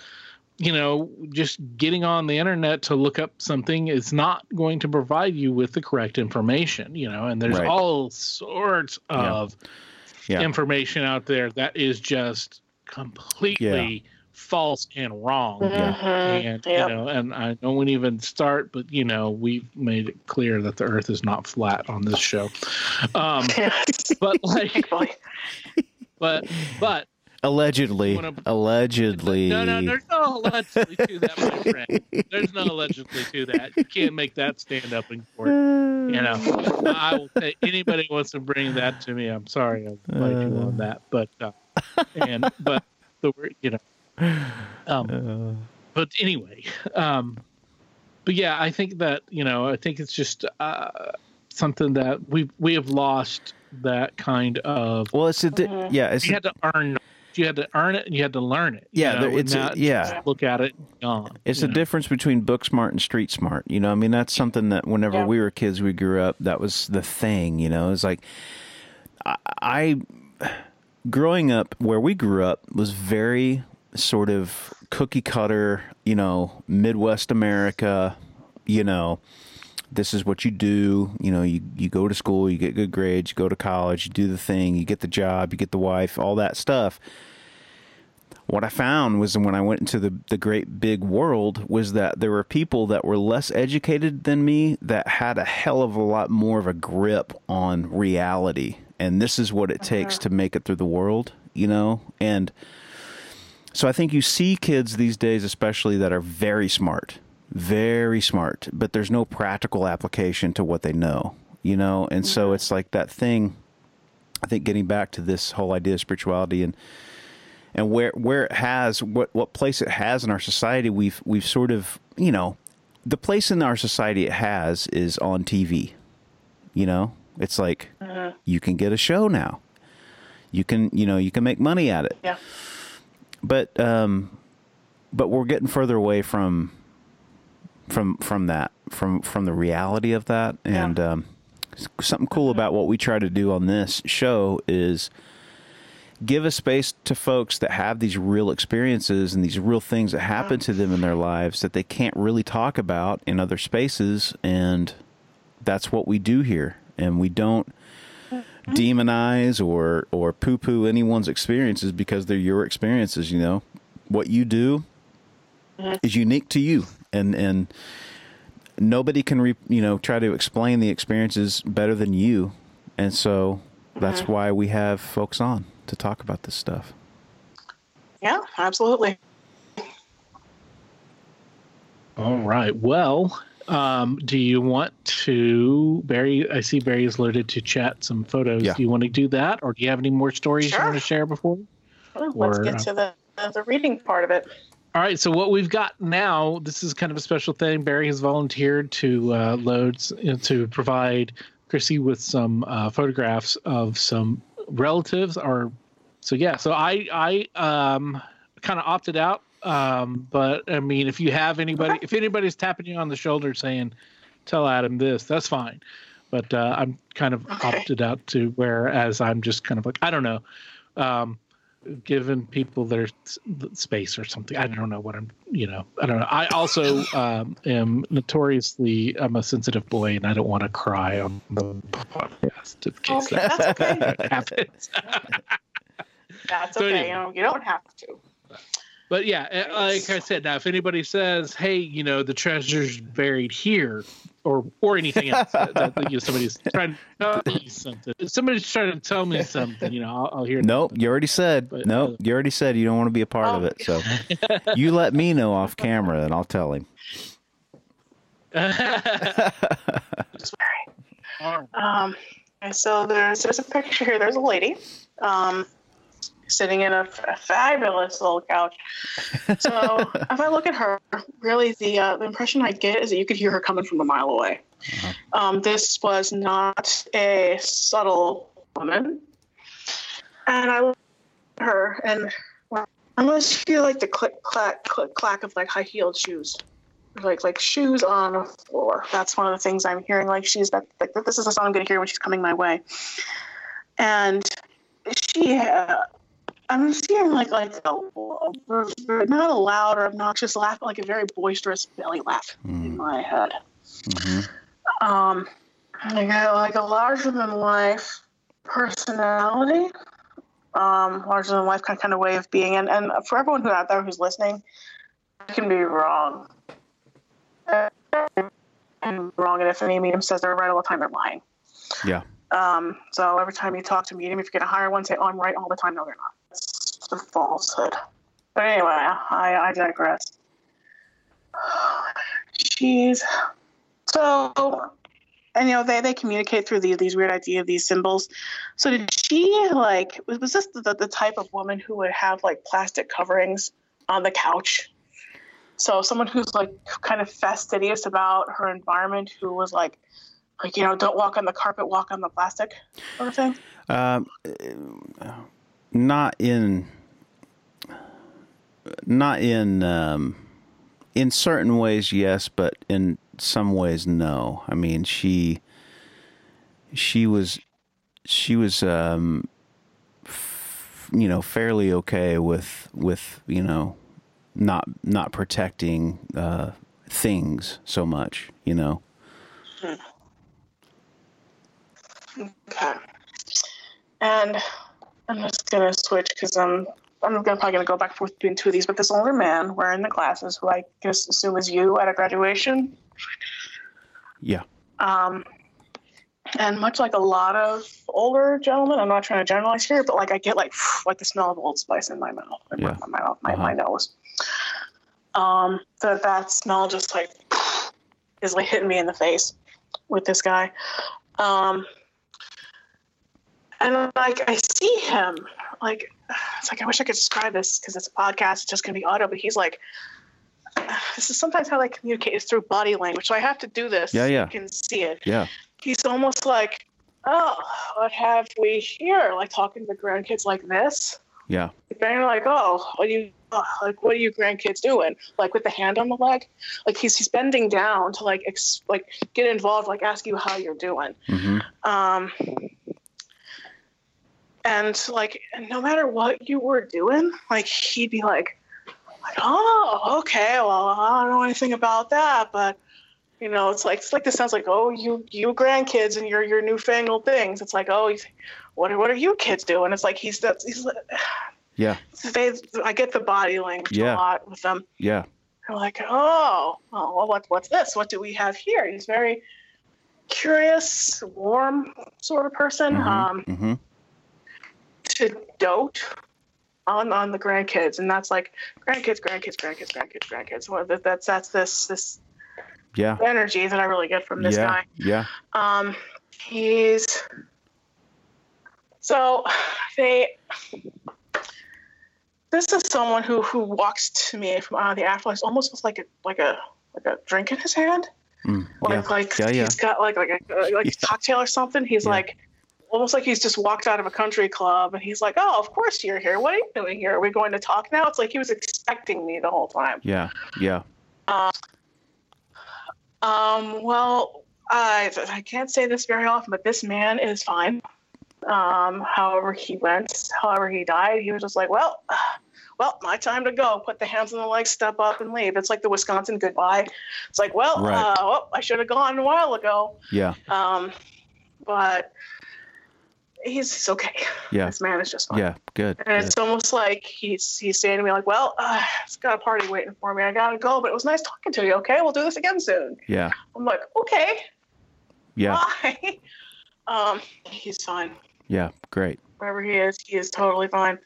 [SPEAKER 1] you know just getting on the internet to look up something is not going to provide you with the correct information you know and there's
[SPEAKER 2] Right.
[SPEAKER 1] all sorts of
[SPEAKER 2] yeah.
[SPEAKER 1] information out there that is just completely false and wrong. And
[SPEAKER 3] Yep.
[SPEAKER 1] you know, and I don't even start, but you know, we've made it clear that the Earth is not flat on this show. Um, (laughs) but like, but but
[SPEAKER 2] allegedly,
[SPEAKER 1] wanna-
[SPEAKER 2] allegedly.
[SPEAKER 1] no, no, there's no allegedly to that, my friend. There's no allegedly to that. You can't make that stand up in court. You know, I will say anybody wants to bring that to me. I'm sorry, I'll fight you on that. But uh, and but the word, you know, um, but anyway, um, but yeah, I think that you know, I think it's just uh, something that we we have lost that kind of.
[SPEAKER 2] Well, it's a di- yeah, it's
[SPEAKER 1] You had to earn. You had to earn it, and you had to learn it. you
[SPEAKER 2] Yeah,
[SPEAKER 1] know,
[SPEAKER 2] there-
[SPEAKER 1] and
[SPEAKER 2] it's a- yeah.
[SPEAKER 1] just Look at it, gone.
[SPEAKER 2] It's
[SPEAKER 1] you
[SPEAKER 2] the
[SPEAKER 1] know.
[SPEAKER 2] difference between book smart and street smart. You know, I mean, that's something that whenever
[SPEAKER 3] Yeah.
[SPEAKER 2] we were kids, we grew up, that was the thing, you know, it's like, I, I, growing up where we grew up was very sort of cookie cutter, you know, Midwest America, you know, this is what you do. You know, you, you go to school, you get good grades, you go to college, you do the thing, you get the job, you get the wife, all that stuff what I found was when I went into the, the great big world was that there were people that were less educated than me that had a hell of a lot more of a grip on reality. And this is what it takes uh-huh. to make it through the world, you know? And so I think you see kids these days, especially that are very smart, very smart, but there's no practical application to what they know, you know? And so it's like that thing, I think getting back to this whole idea of spirituality and, and where where it has what what place it has in our society we've we've sort of you know the place in our society it has is on TV you know? It's like you can get a show now. You can you know you can make money at it.
[SPEAKER 3] Yeah.
[SPEAKER 2] but um but we're getting further away from from from that from from the reality of that. And um something cool about what we try to do on this show is give a space to folks that have these real experiences and these real things that happen to them in their lives that they can't really talk about in other spaces. And that's what we do here. And we don't demonize or or poo poo anyone's experiences because they're your experiences you know. What you do is unique to you and and nobody can re, you know try to explain the experiences better than you and so that's why we have folks on to talk about this stuff
[SPEAKER 3] Yeah, absolutely.
[SPEAKER 1] All right. Well, Um, do you want to Barry? I see Barry is loaded to chat some photos.
[SPEAKER 2] Yeah.
[SPEAKER 1] Do you want to do that, or do you have any more stories you want to share before?
[SPEAKER 3] Let's get
[SPEAKER 1] uh,
[SPEAKER 3] to the the reading part of it.
[SPEAKER 1] All right, so what we've got now, this is kind of a special thing. Barry has volunteered to uh, load s- you know, to provide Chrissy with some uh, photographs of some relatives. Or so yeah, so I I um, kind of opted out. Um, but I mean, if you have anybody, if anybody's tapping you on the shoulder saying, "Tell Adam this," that's fine. But uh, I'm kind of
[SPEAKER 3] Okay.
[SPEAKER 1] opted out to whereas I'm just kind of like I don't know. Um, giving people their space or something. I don't know what I'm, you know, I don't know. I also um, am notoriously, I'm a sensitive boy and I don't want to cry on the podcast in case
[SPEAKER 3] Okay, that's okay.
[SPEAKER 1] that happens. (laughs)
[SPEAKER 3] That's
[SPEAKER 1] So
[SPEAKER 3] okay.
[SPEAKER 1] anyway.
[SPEAKER 3] You know, you don't have to.
[SPEAKER 1] But yeah, like I said, now if anybody says, "Hey, you know, the treasure's buried here," or or anything else, that, that, you know, somebody's trying to tell me (laughs) something. If somebody's trying to tell me something, you know, I'll, I'll hear.
[SPEAKER 2] Nope, you already said.
[SPEAKER 1] But,
[SPEAKER 2] nope,
[SPEAKER 1] uh,
[SPEAKER 2] you already said you don't want to be a part of
[SPEAKER 3] Oh.
[SPEAKER 2] it. So (laughs) you let me know off camera, and I'll tell him. (laughs)
[SPEAKER 3] Um, and so there's there's a picture here. There's a lady, um, sitting in a fabulous little couch. So (laughs) if I look at her, really the uh, the impression I get is that you could hear her coming from a mile away. Um, this was not a subtle woman, and I look at her and I almost feel like the click clack click clack of like high heeled shoes like like shoes on a floor. That's one of the things I'm hearing. Like she's that like this is a song I'm gonna hear when she's coming my way. And she, uh, I'm seeing like like a, a- not a loud or obnoxious laugh, but like a very boisterous belly laugh in my head.
[SPEAKER 2] Mhm.
[SPEAKER 3] Um, I got like a larger than life personality. Um, larger than life kind kind of way of being, and and for everyone who out there who's listening, I can be wrong and wrong. And if any medium says they're right all the time, they're lying.
[SPEAKER 2] Yeah.
[SPEAKER 3] Um, so every time you talk to a medium, if you're going to hire one, say, "Oh, I'm right all the time." No, they're not. It's a falsehood. But anyway, I, I digress. She's so, and you know they, they communicate through these these weird ideas, these symbols. So did she like was, was this the, the type of woman who would have like plastic coverings on the couch? So someone who's like kind of fastidious about her environment, who was like, like you know, don't walk on the carpet, walk on the plastic, sort of thing.
[SPEAKER 2] Um, not in, not in, um, in certain ways, yes, but in some ways, no. I mean, she, she was, she was, um, f- you know, fairly okay with, with, you know, not, not protecting, uh, things so much, you know.
[SPEAKER 3] Okay. And I'm just gonna switch because I'm I'm gonna, probably gonna go back and forth between two of these. But this older man wearing the glasses, who I guess assume is you at a graduation,
[SPEAKER 2] Yeah.
[SPEAKER 3] um, and much like a lot of older gentlemen, I'm not trying to generalize here, but like I get like (sighs) like the smell of Old Spice in my mouth, in
[SPEAKER 2] Yeah.
[SPEAKER 3] my, my mouth, my,
[SPEAKER 2] Uh-huh.
[SPEAKER 3] my nose. Um, that that smell just like (sighs) is like hitting me in the face with this guy. Um, and like I see him, like it's like I wish I could describe this because it's a podcast. It's just gonna be audio, but he's like. This is sometimes how they communicate is through body language. So I have to do this.
[SPEAKER 2] Yeah,
[SPEAKER 3] so
[SPEAKER 2] yeah.
[SPEAKER 3] You can see it
[SPEAKER 2] Yeah.
[SPEAKER 3] he's almost like, oh, what have we here? Like talking to the grandkids like this.
[SPEAKER 2] Yeah.
[SPEAKER 3] They're like, oh, what are you, oh, like, what are you grandkids doing? Like with the hand on the leg, like he's he's bending down to like ex- like get involved, like ask you how you're doing.
[SPEAKER 2] hmm
[SPEAKER 3] Um, and like no matter what you were doing, like he'd be like, like, oh, okay, well, I don't know anything about that, but you know, it's like it's like this sounds like, oh, you you grandkids and your your newfangled things. It's like, oh, what are what are you kids doing? It's like he's that's he's
[SPEAKER 2] Yeah.
[SPEAKER 3] they I get the body language
[SPEAKER 2] Yeah.
[SPEAKER 3] a lot with them.
[SPEAKER 2] Yeah.
[SPEAKER 3] They're like, oh, oh well, what, what's this? What do we have here? He's very curious, warm sort of person. Um,
[SPEAKER 2] hmm
[SPEAKER 3] to dote on on the grandkids, and that's like grandkids, grandkids, grandkids, grandkids, grandkids. Well, that, that's that's this this
[SPEAKER 2] Yeah.
[SPEAKER 3] energy that I really get from this
[SPEAKER 2] yeah.
[SPEAKER 3] guy.
[SPEAKER 2] Yeah.
[SPEAKER 3] Um, he's so they. This is someone who who walks to me from out of the afterlife almost with like a like a like a drink in his hand,
[SPEAKER 2] Mm,
[SPEAKER 3] like
[SPEAKER 2] yeah.
[SPEAKER 3] like
[SPEAKER 2] Yeah, yeah.
[SPEAKER 3] he's got like like a like a cocktail or something. He's
[SPEAKER 2] Yeah.
[SPEAKER 3] like almost like he's just walked out of a country club and he's like, "Oh, of course you're here. What are you doing here? Are we going to talk now?" It's like he was expecting me the whole time.
[SPEAKER 2] Yeah. Yeah.
[SPEAKER 3] Um, well, I I can't say this very often, but this man is fine. Um, however he went, however he died, he was just like, well, (sighs) well, my time to go. Put the hands on the legs, step up, and leave. It's like the Wisconsin goodbye. It's like, well,
[SPEAKER 2] Right.
[SPEAKER 3] uh, well I should have gone a while ago.
[SPEAKER 2] Yeah.
[SPEAKER 3] Um, but he's, he's okay.
[SPEAKER 2] Yeah.
[SPEAKER 3] This man is just fine.
[SPEAKER 2] Yeah. Good.
[SPEAKER 3] And
[SPEAKER 2] good.
[SPEAKER 3] it's almost like he's he's saying to me like, "Well, uh, it's got a party waiting for me. I gotta go, but it was nice talking to you. Okay, we'll do this again soon."
[SPEAKER 2] Yeah.
[SPEAKER 3] I'm like, "Okay,
[SPEAKER 2] Yeah.
[SPEAKER 3] bye." (laughs) um, he's fine.
[SPEAKER 2] Yeah. Great.
[SPEAKER 3] Wherever he is, he is totally fine.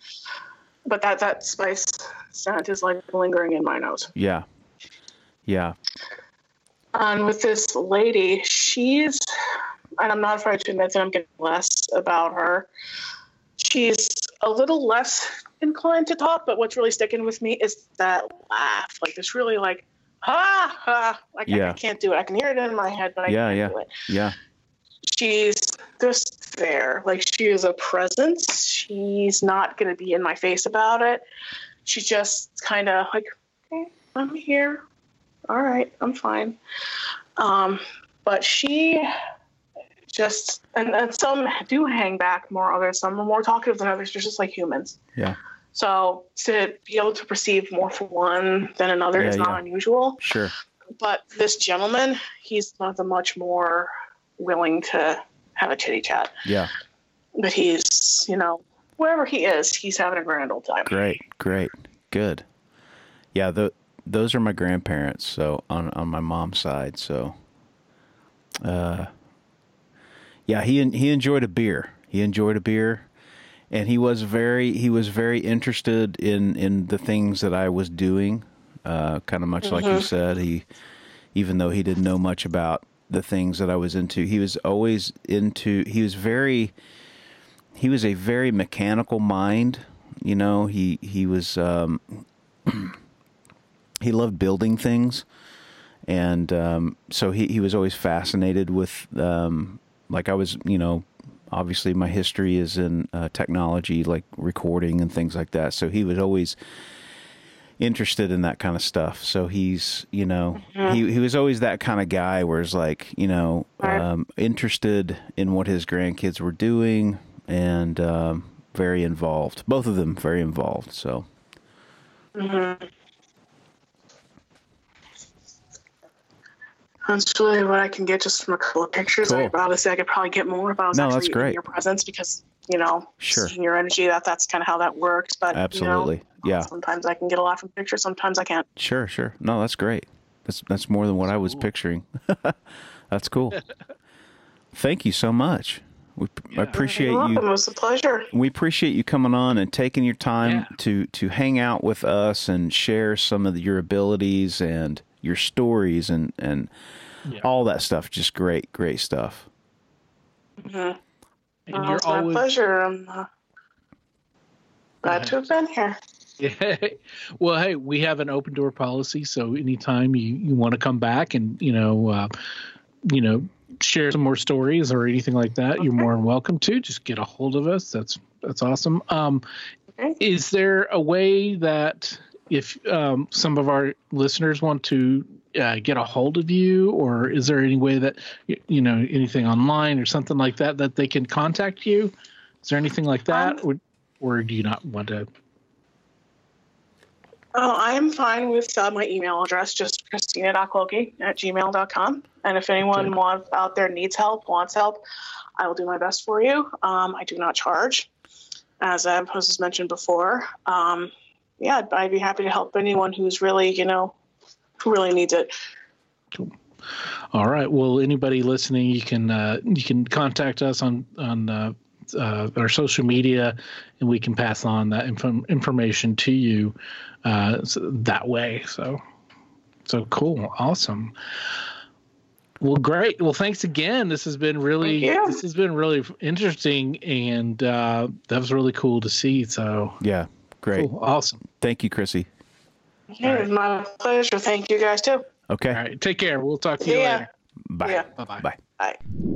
[SPEAKER 3] But that that spice scent is like lingering in my nose.
[SPEAKER 2] Yeah. Yeah.
[SPEAKER 3] And with this lady, she's, and I'm not afraid to admit that I'm getting less about her. She's a little less inclined to talk, but what's really sticking with me is that laugh. Like this really like, ha ha. Like I- I, can't do it. I can hear it in my head, but I
[SPEAKER 2] Yeah,
[SPEAKER 3] can't
[SPEAKER 2] yeah.
[SPEAKER 3] do it.
[SPEAKER 2] Yeah.
[SPEAKER 3] She's just there. Like she is a presence. She's not going to be in my face about it. She's just kind of like, okay, I'm here. All right, I'm fine. Um, but she just, and, and some do hang back more, others, some are more talkative than others. They're just like humans.
[SPEAKER 2] Yeah.
[SPEAKER 3] So to be able to perceive more for one than another
[SPEAKER 2] Yeah,
[SPEAKER 3] is not
[SPEAKER 2] yeah.
[SPEAKER 3] unusual
[SPEAKER 2] Sure.
[SPEAKER 3] but this gentleman, he's not the much more willing to have a chitty chat.
[SPEAKER 2] Yeah.
[SPEAKER 3] But he's, you know, wherever he is, he's having a grand old time.
[SPEAKER 2] Great. Great. Good. Yeah. The, those are my grandparents. So on, on my mom's side. So, uh, yeah, he, he enjoyed a beer. He enjoyed a beer and he was very, he was very interested in, in the things that I was doing. Uh, kind of much like you said, he, even though he didn't know much about the things that I was into, he was always into, he was very, he was a very mechanical mind. You know, he, he was, um, (clears throat) he loved building things. And, um, so he, he was always fascinated with, um, like I was, you know, obviously my history is in uh, technology, like recording and things like that. So he was always, interested in that kind of stuff. So he's, you know, he he was always that kind of guy where it's like, you know, um, interested in what his grandkids were doing and um, very involved. Both of them very involved. So
[SPEAKER 3] That's really what I can get just from a couple of pictures.
[SPEAKER 2] Cool.
[SPEAKER 3] I honestly, I could probably get more if I was
[SPEAKER 2] No,
[SPEAKER 3] actually
[SPEAKER 2] that's
[SPEAKER 3] in
[SPEAKER 2] great.
[SPEAKER 3] your presence because, you know,
[SPEAKER 2] Sure.
[SPEAKER 3] seeing your energy, that that's kind of how that works. But,
[SPEAKER 2] Absolutely.
[SPEAKER 3] you know,
[SPEAKER 2] Yeah.
[SPEAKER 3] Uh, sometimes I can get a lot from pictures, sometimes I can't.
[SPEAKER 2] sure, sure. No, that's great. That's that's more than what I was
[SPEAKER 1] cool.
[SPEAKER 2] picturing. (laughs) that's cool. (laughs) Thank you so much. We, I
[SPEAKER 1] Yeah.
[SPEAKER 2] appreciate
[SPEAKER 3] You're welcome.
[SPEAKER 2] you.
[SPEAKER 3] It was a pleasure.
[SPEAKER 2] we appreciate you coming on and taking your time
[SPEAKER 1] Yeah.
[SPEAKER 2] to to hang out with us and share some of your abilities and your stories and and
[SPEAKER 1] Yeah.
[SPEAKER 2] all that stuff. Just great, great stuff.
[SPEAKER 3] Mhm.
[SPEAKER 1] And
[SPEAKER 3] Oh,
[SPEAKER 1] you're
[SPEAKER 3] it's my
[SPEAKER 1] always
[SPEAKER 3] pleasure. I'm uh, glad
[SPEAKER 1] ahead.
[SPEAKER 3] to have been here. (laughs)
[SPEAKER 1] Yeah. well, hey, we have an open door policy, so anytime you, you want to come back and you know, uh, you know, share some more stories or anything like that, you're more than welcome to. Just get a hold of us. That's that's awesome. Um,
[SPEAKER 3] Okay.
[SPEAKER 1] is there a way that if um, some of our listeners want to uh, get a hold of you, or is there any way that you know anything online or something like that that they can contact you? Is there anything like that,
[SPEAKER 3] Um,
[SPEAKER 1] or, or do you not want to?
[SPEAKER 3] Oh, I am fine with uh, my email address, just christina.cloakey at gmail.com. And if anyone
[SPEAKER 1] Okay.
[SPEAKER 3] wants out there needs help, wants help, I will do my best for you. Um, I do not charge, as I was mentioned before. Um, yeah, I'd, I'd be happy to help anyone who's really, you know, who really needs it. Cool.
[SPEAKER 1] All right. Well, anybody listening, you can uh, you can contact us on on uh, uh, our social media, and we can pass on that inform- information to you uh, so that way. So, so cool, awesome. Well, great. Well, thanks again. This has been really this has been really interesting, and uh, that was really cool to see. So
[SPEAKER 2] Yeah, great.
[SPEAKER 1] cool. awesome.
[SPEAKER 2] Thank you, Chrissy.
[SPEAKER 3] Yeah, it was my pleasure. Thank you guys too.
[SPEAKER 2] Okay,
[SPEAKER 1] All right, take care. We'll talk to you
[SPEAKER 3] Yeah.
[SPEAKER 1] later.
[SPEAKER 2] bye.
[SPEAKER 3] Yeah.
[SPEAKER 1] Bye bye.
[SPEAKER 2] Bye.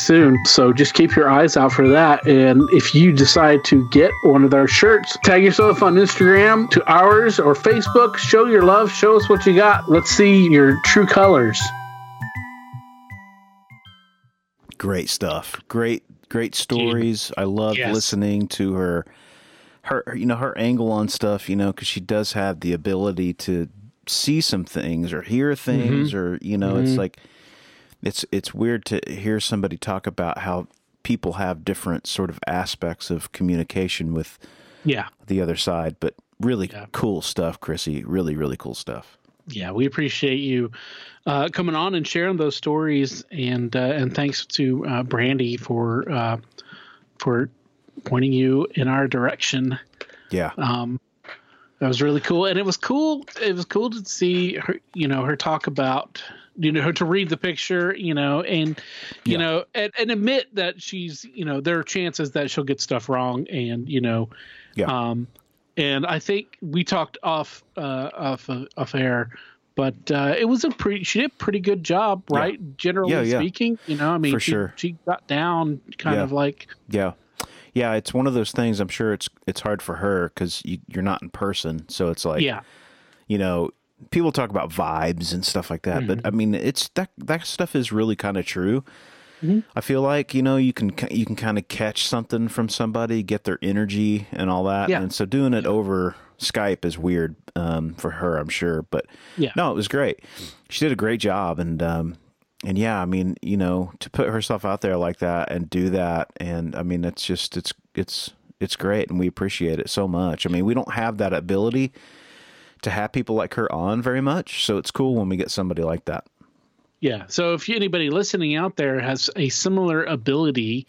[SPEAKER 1] soon. So just keep your eyes out for that. And if you decide to get one of our shirts, tag yourself on Instagram to ours or Facebook. Show your love. Show us what you got. Let's see your true colors.
[SPEAKER 2] Great stuff. Great, great stories. I love
[SPEAKER 1] Yes.
[SPEAKER 2] listening to her. Her, you know, her angle on stuff. You know, because she does have the ability to see some things or hear mm-hmm. things, or you know, it's mm-hmm. like it's it's weird to hear somebody talk about how people have different sort of aspects of communication with
[SPEAKER 1] Yeah.
[SPEAKER 2] the other side, but really
[SPEAKER 1] Yeah.
[SPEAKER 2] cool stuff, Chrissy. Really, really cool stuff.
[SPEAKER 1] Yeah, we appreciate you uh, coming on and sharing those stories, and uh, and thanks to uh, Brandy for uh, for pointing you in our direction.
[SPEAKER 2] Yeah,
[SPEAKER 1] Um, that was really cool, and it was cool. It was cool to see her, you know, her talk about you know her to read the picture, you know, and you
[SPEAKER 2] Yeah.
[SPEAKER 1] know, and, and admit that she's you know there are chances that she'll get stuff wrong, and you know,
[SPEAKER 2] Yeah.
[SPEAKER 1] um, and I think we talked off uh, off off air. But uh, it was a pretty. She did a pretty good job, right? Generally
[SPEAKER 2] Yeah, yeah.
[SPEAKER 1] speaking, you know. I mean,
[SPEAKER 2] For
[SPEAKER 1] she,
[SPEAKER 2] sure.
[SPEAKER 1] she got down, kind of like
[SPEAKER 2] yeah, yeah. It's one of those things. I'm sure it's it's hard for her because you, you're not in person, so it's like
[SPEAKER 1] yeah,
[SPEAKER 2] you know people talk about vibes and stuff like that,
[SPEAKER 1] Mm-hmm.
[SPEAKER 2] but I mean it's that that stuff is really kind of true.
[SPEAKER 1] Mm-hmm.
[SPEAKER 2] I feel like you know you can you can kind of catch something from somebody, get their energy and all that,
[SPEAKER 1] Yeah.
[SPEAKER 2] and so doing it over Skype is weird um, for her, I'm sure. But
[SPEAKER 1] Yeah.
[SPEAKER 2] no, it was great. She did a great job, and um, and yeah, I mean, you know, to put herself out there like that and do that, and I mean, it's just it's it's it's great, and we appreciate it so much. I mean, we don't have that ability to have people like her on very much, so it's cool when we get somebody like that.
[SPEAKER 1] Yeah. So if anybody listening out there has a similar ability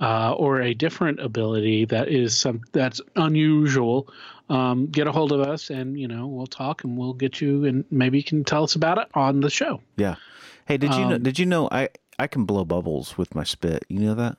[SPEAKER 1] uh, or a different ability that is some that's unusual, um, get a hold of us and you know we'll talk and we'll get you and maybe you can tell us about it on the show.
[SPEAKER 2] Yeah. Hey, did you know?
[SPEAKER 1] Um,
[SPEAKER 2] Did you know I I can blow bubbles with my spit? You know that?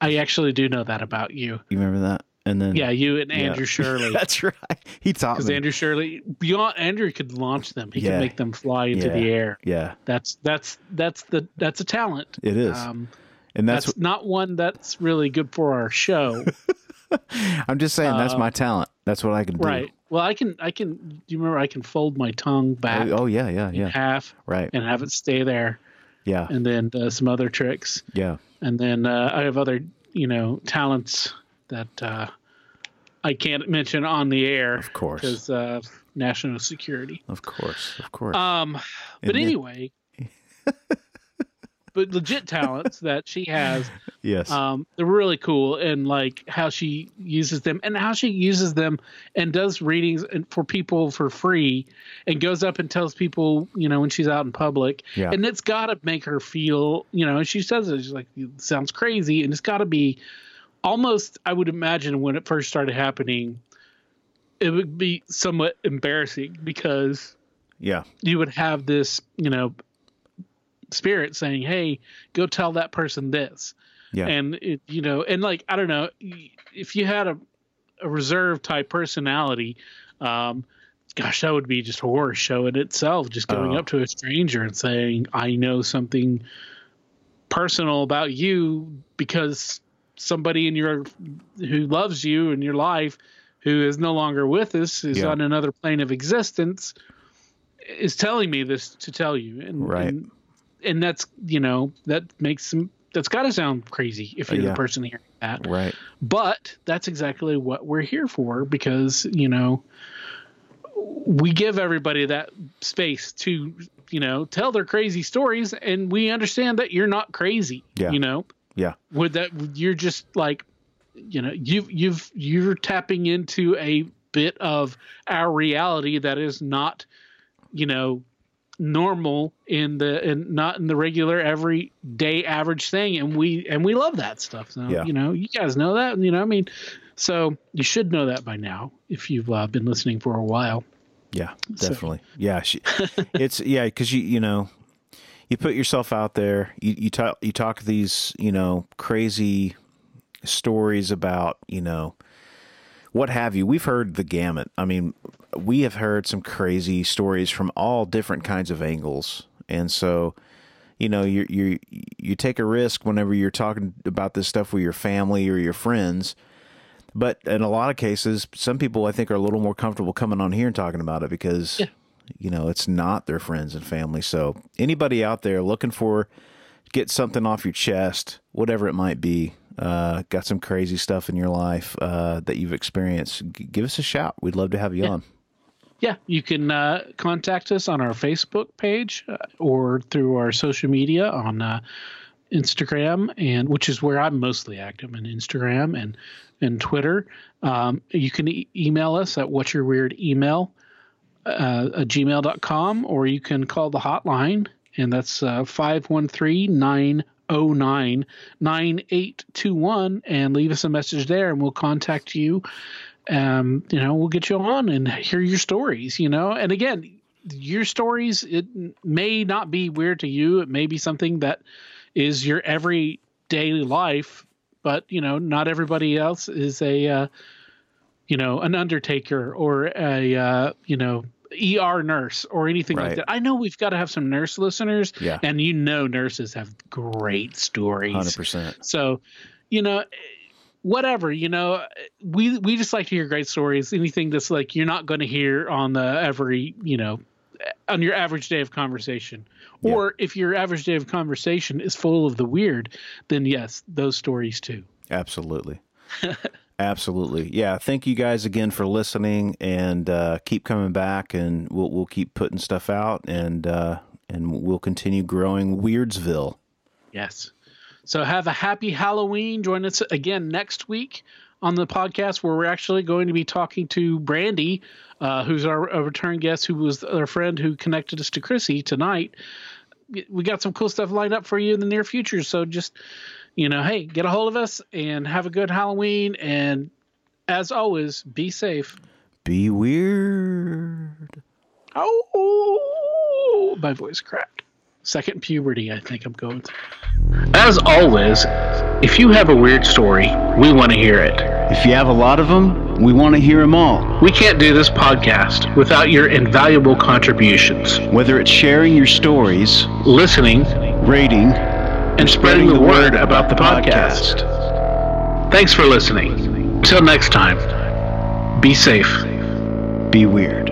[SPEAKER 1] I actually do know that about you.
[SPEAKER 2] You remember that? And then
[SPEAKER 1] Yeah, you and
[SPEAKER 2] Yeah.
[SPEAKER 1] Andrew Shirley. (laughs)
[SPEAKER 2] That's right. He taught
[SPEAKER 1] Because. Andrew Shirley, beyond Andrew could launch them. He
[SPEAKER 2] Yeah.
[SPEAKER 1] could make them fly into
[SPEAKER 2] Yeah.
[SPEAKER 1] the air.
[SPEAKER 2] yeah,
[SPEAKER 1] That's that's that's the that's a talent.
[SPEAKER 2] it is.
[SPEAKER 1] Um,
[SPEAKER 2] and that's,
[SPEAKER 1] that's not one that's really good for our show. (laughs)
[SPEAKER 2] I'm just saying that's
[SPEAKER 1] uh,
[SPEAKER 2] my talent. That's what I can do.
[SPEAKER 1] Right. Well, I can. I can. Do you remember? I can fold my tongue back
[SPEAKER 2] Oh, oh yeah, yeah,
[SPEAKER 1] in
[SPEAKER 2] yeah.
[SPEAKER 1] half
[SPEAKER 2] Right.
[SPEAKER 1] and have it stay there,
[SPEAKER 2] Yeah,
[SPEAKER 1] and then uh, some other tricks,
[SPEAKER 2] yeah.
[SPEAKER 1] and then uh, I have other, you know, talents that uh, I can't mention on the air
[SPEAKER 2] Of course.
[SPEAKER 1] because uh, national security.
[SPEAKER 2] Of course. Of course.
[SPEAKER 1] Um, but
[SPEAKER 2] And
[SPEAKER 1] anyway, (laughs) but legit talents that she has
[SPEAKER 2] yes.
[SPEAKER 1] um, they're really cool and like how she uses them and how she uses them and does readings for people for free and goes up and tells people you know when she's out in public
[SPEAKER 2] Yeah.
[SPEAKER 1] and it's got to make her feel you know and she says it she's like it sounds crazy and it's got to be almost i would imagine when it first started happening it would be somewhat embarrassing because
[SPEAKER 2] yeah.
[SPEAKER 1] you would have this you know spirit saying hey go tell that person this
[SPEAKER 2] Yeah.
[SPEAKER 1] and it you know and like i don't know if you had a, a reserve type personality um gosh, that would be just a horror show in itself. Just going
[SPEAKER 2] Oh.
[SPEAKER 1] up to a stranger and saying, "I know something personal about you," because somebody in your who loves you in your life, who is no longer with us, is
[SPEAKER 2] Yeah.
[SPEAKER 1] on another plane of existence, is telling me this to tell you, and
[SPEAKER 2] Right.
[SPEAKER 1] and, and that's you know that makes some. That's got to sound crazy if you're
[SPEAKER 2] Yeah.
[SPEAKER 1] the person hearing that
[SPEAKER 2] Right.
[SPEAKER 1] but that's exactly what we're here for because you know we give everybody that space to you know tell their crazy stories and we understand that you're not crazy
[SPEAKER 2] Yeah.
[SPEAKER 1] you know
[SPEAKER 2] Yeah.
[SPEAKER 1] with that you're just like you know you've you've you're tapping into a bit of our reality that is not you know normal in the and not in the regular everyday average thing and we and we love that stuff so
[SPEAKER 2] Yeah.
[SPEAKER 1] you know you guys know that you know i mean so you should know that by now if you've uh, been listening for a while
[SPEAKER 2] Yeah,
[SPEAKER 1] So-
[SPEAKER 2] definitely. Yeah, she, (laughs) it's yeah because you you know you put yourself out there. You you talk you talk these you know crazy stories about you know what have you. We've heard the gamut. I mean, we have heard some crazy stories from all different kinds of angles, and so you know you you you take a risk whenever you're talking about this stuff with your family or your friends. But in a lot of cases, some people I think are a little more comfortable coming on here and talking about it because
[SPEAKER 1] Yeah.
[SPEAKER 2] You know it's not their friends and family. So anybody out there looking for get something off your chest, whatever it might be, uh, got some crazy stuff in your life uh, that you've experienced, g- give us a shout. We'd love to have you on.
[SPEAKER 1] yeah you can uh, contact us on our facebook page uh, or through our social media on uh, instagram and which is where i'm mostly active in instagram and and twitter um, you can e- email us at what's your weird email uh, gmail.com or you can call the hotline and that's uh, 513-909-9821 and leave us a message there and we'll contact you um, you know, we'll get you on and hear your stories, you know. And again, your stories it may not be weird to you. It may be something that is your everyday life, but you know, not everybody else is a uh, you know, an undertaker or a uh, you know, ER nurse or anything
[SPEAKER 2] Right.
[SPEAKER 1] like that. I know we've got to have some nurse listeners,
[SPEAKER 2] Yeah.
[SPEAKER 1] and you know, nurses have great stories.
[SPEAKER 2] Hundred percent.
[SPEAKER 1] So, you know, whatever, you know, we we just like to hear great stories. Anything that's like you're not going to hear on the every, you know, on your average day of conversation.
[SPEAKER 2] Yeah.
[SPEAKER 1] Or if your average day of conversation is full of the weird, then yes, those stories too.
[SPEAKER 2] Absolutely. (laughs) Absolutely. Yeah. Thank you guys again for listening and uh, keep coming back and we'll we'll keep putting stuff out and uh, and we'll continue growing Weirdsville.
[SPEAKER 1] Yes. So have a happy Halloween. Join us again next week on the podcast where we're actually going to be talking to Brandy, uh, who's our return guest, who was our friend who connected us to Chrissy tonight. We got some cool stuff lined up for you in the near future. So just, you know, hey, get a hold of us and have a good Halloween. And as always, be safe.
[SPEAKER 2] Be weird.
[SPEAKER 1] Oh, my voice cracked. Second puberty, I think I'm going through. As always, if you have a weird story, we want to hear it.
[SPEAKER 4] If you have a lot of them, we want to hear them all.
[SPEAKER 1] We can't do this podcast without your invaluable contributions.
[SPEAKER 4] Whether it's sharing your stories,
[SPEAKER 1] Listening
[SPEAKER 4] rating,
[SPEAKER 1] and spreading the word about the podcast. Thanks for listening. Until next time, be safe.
[SPEAKER 4] be weird.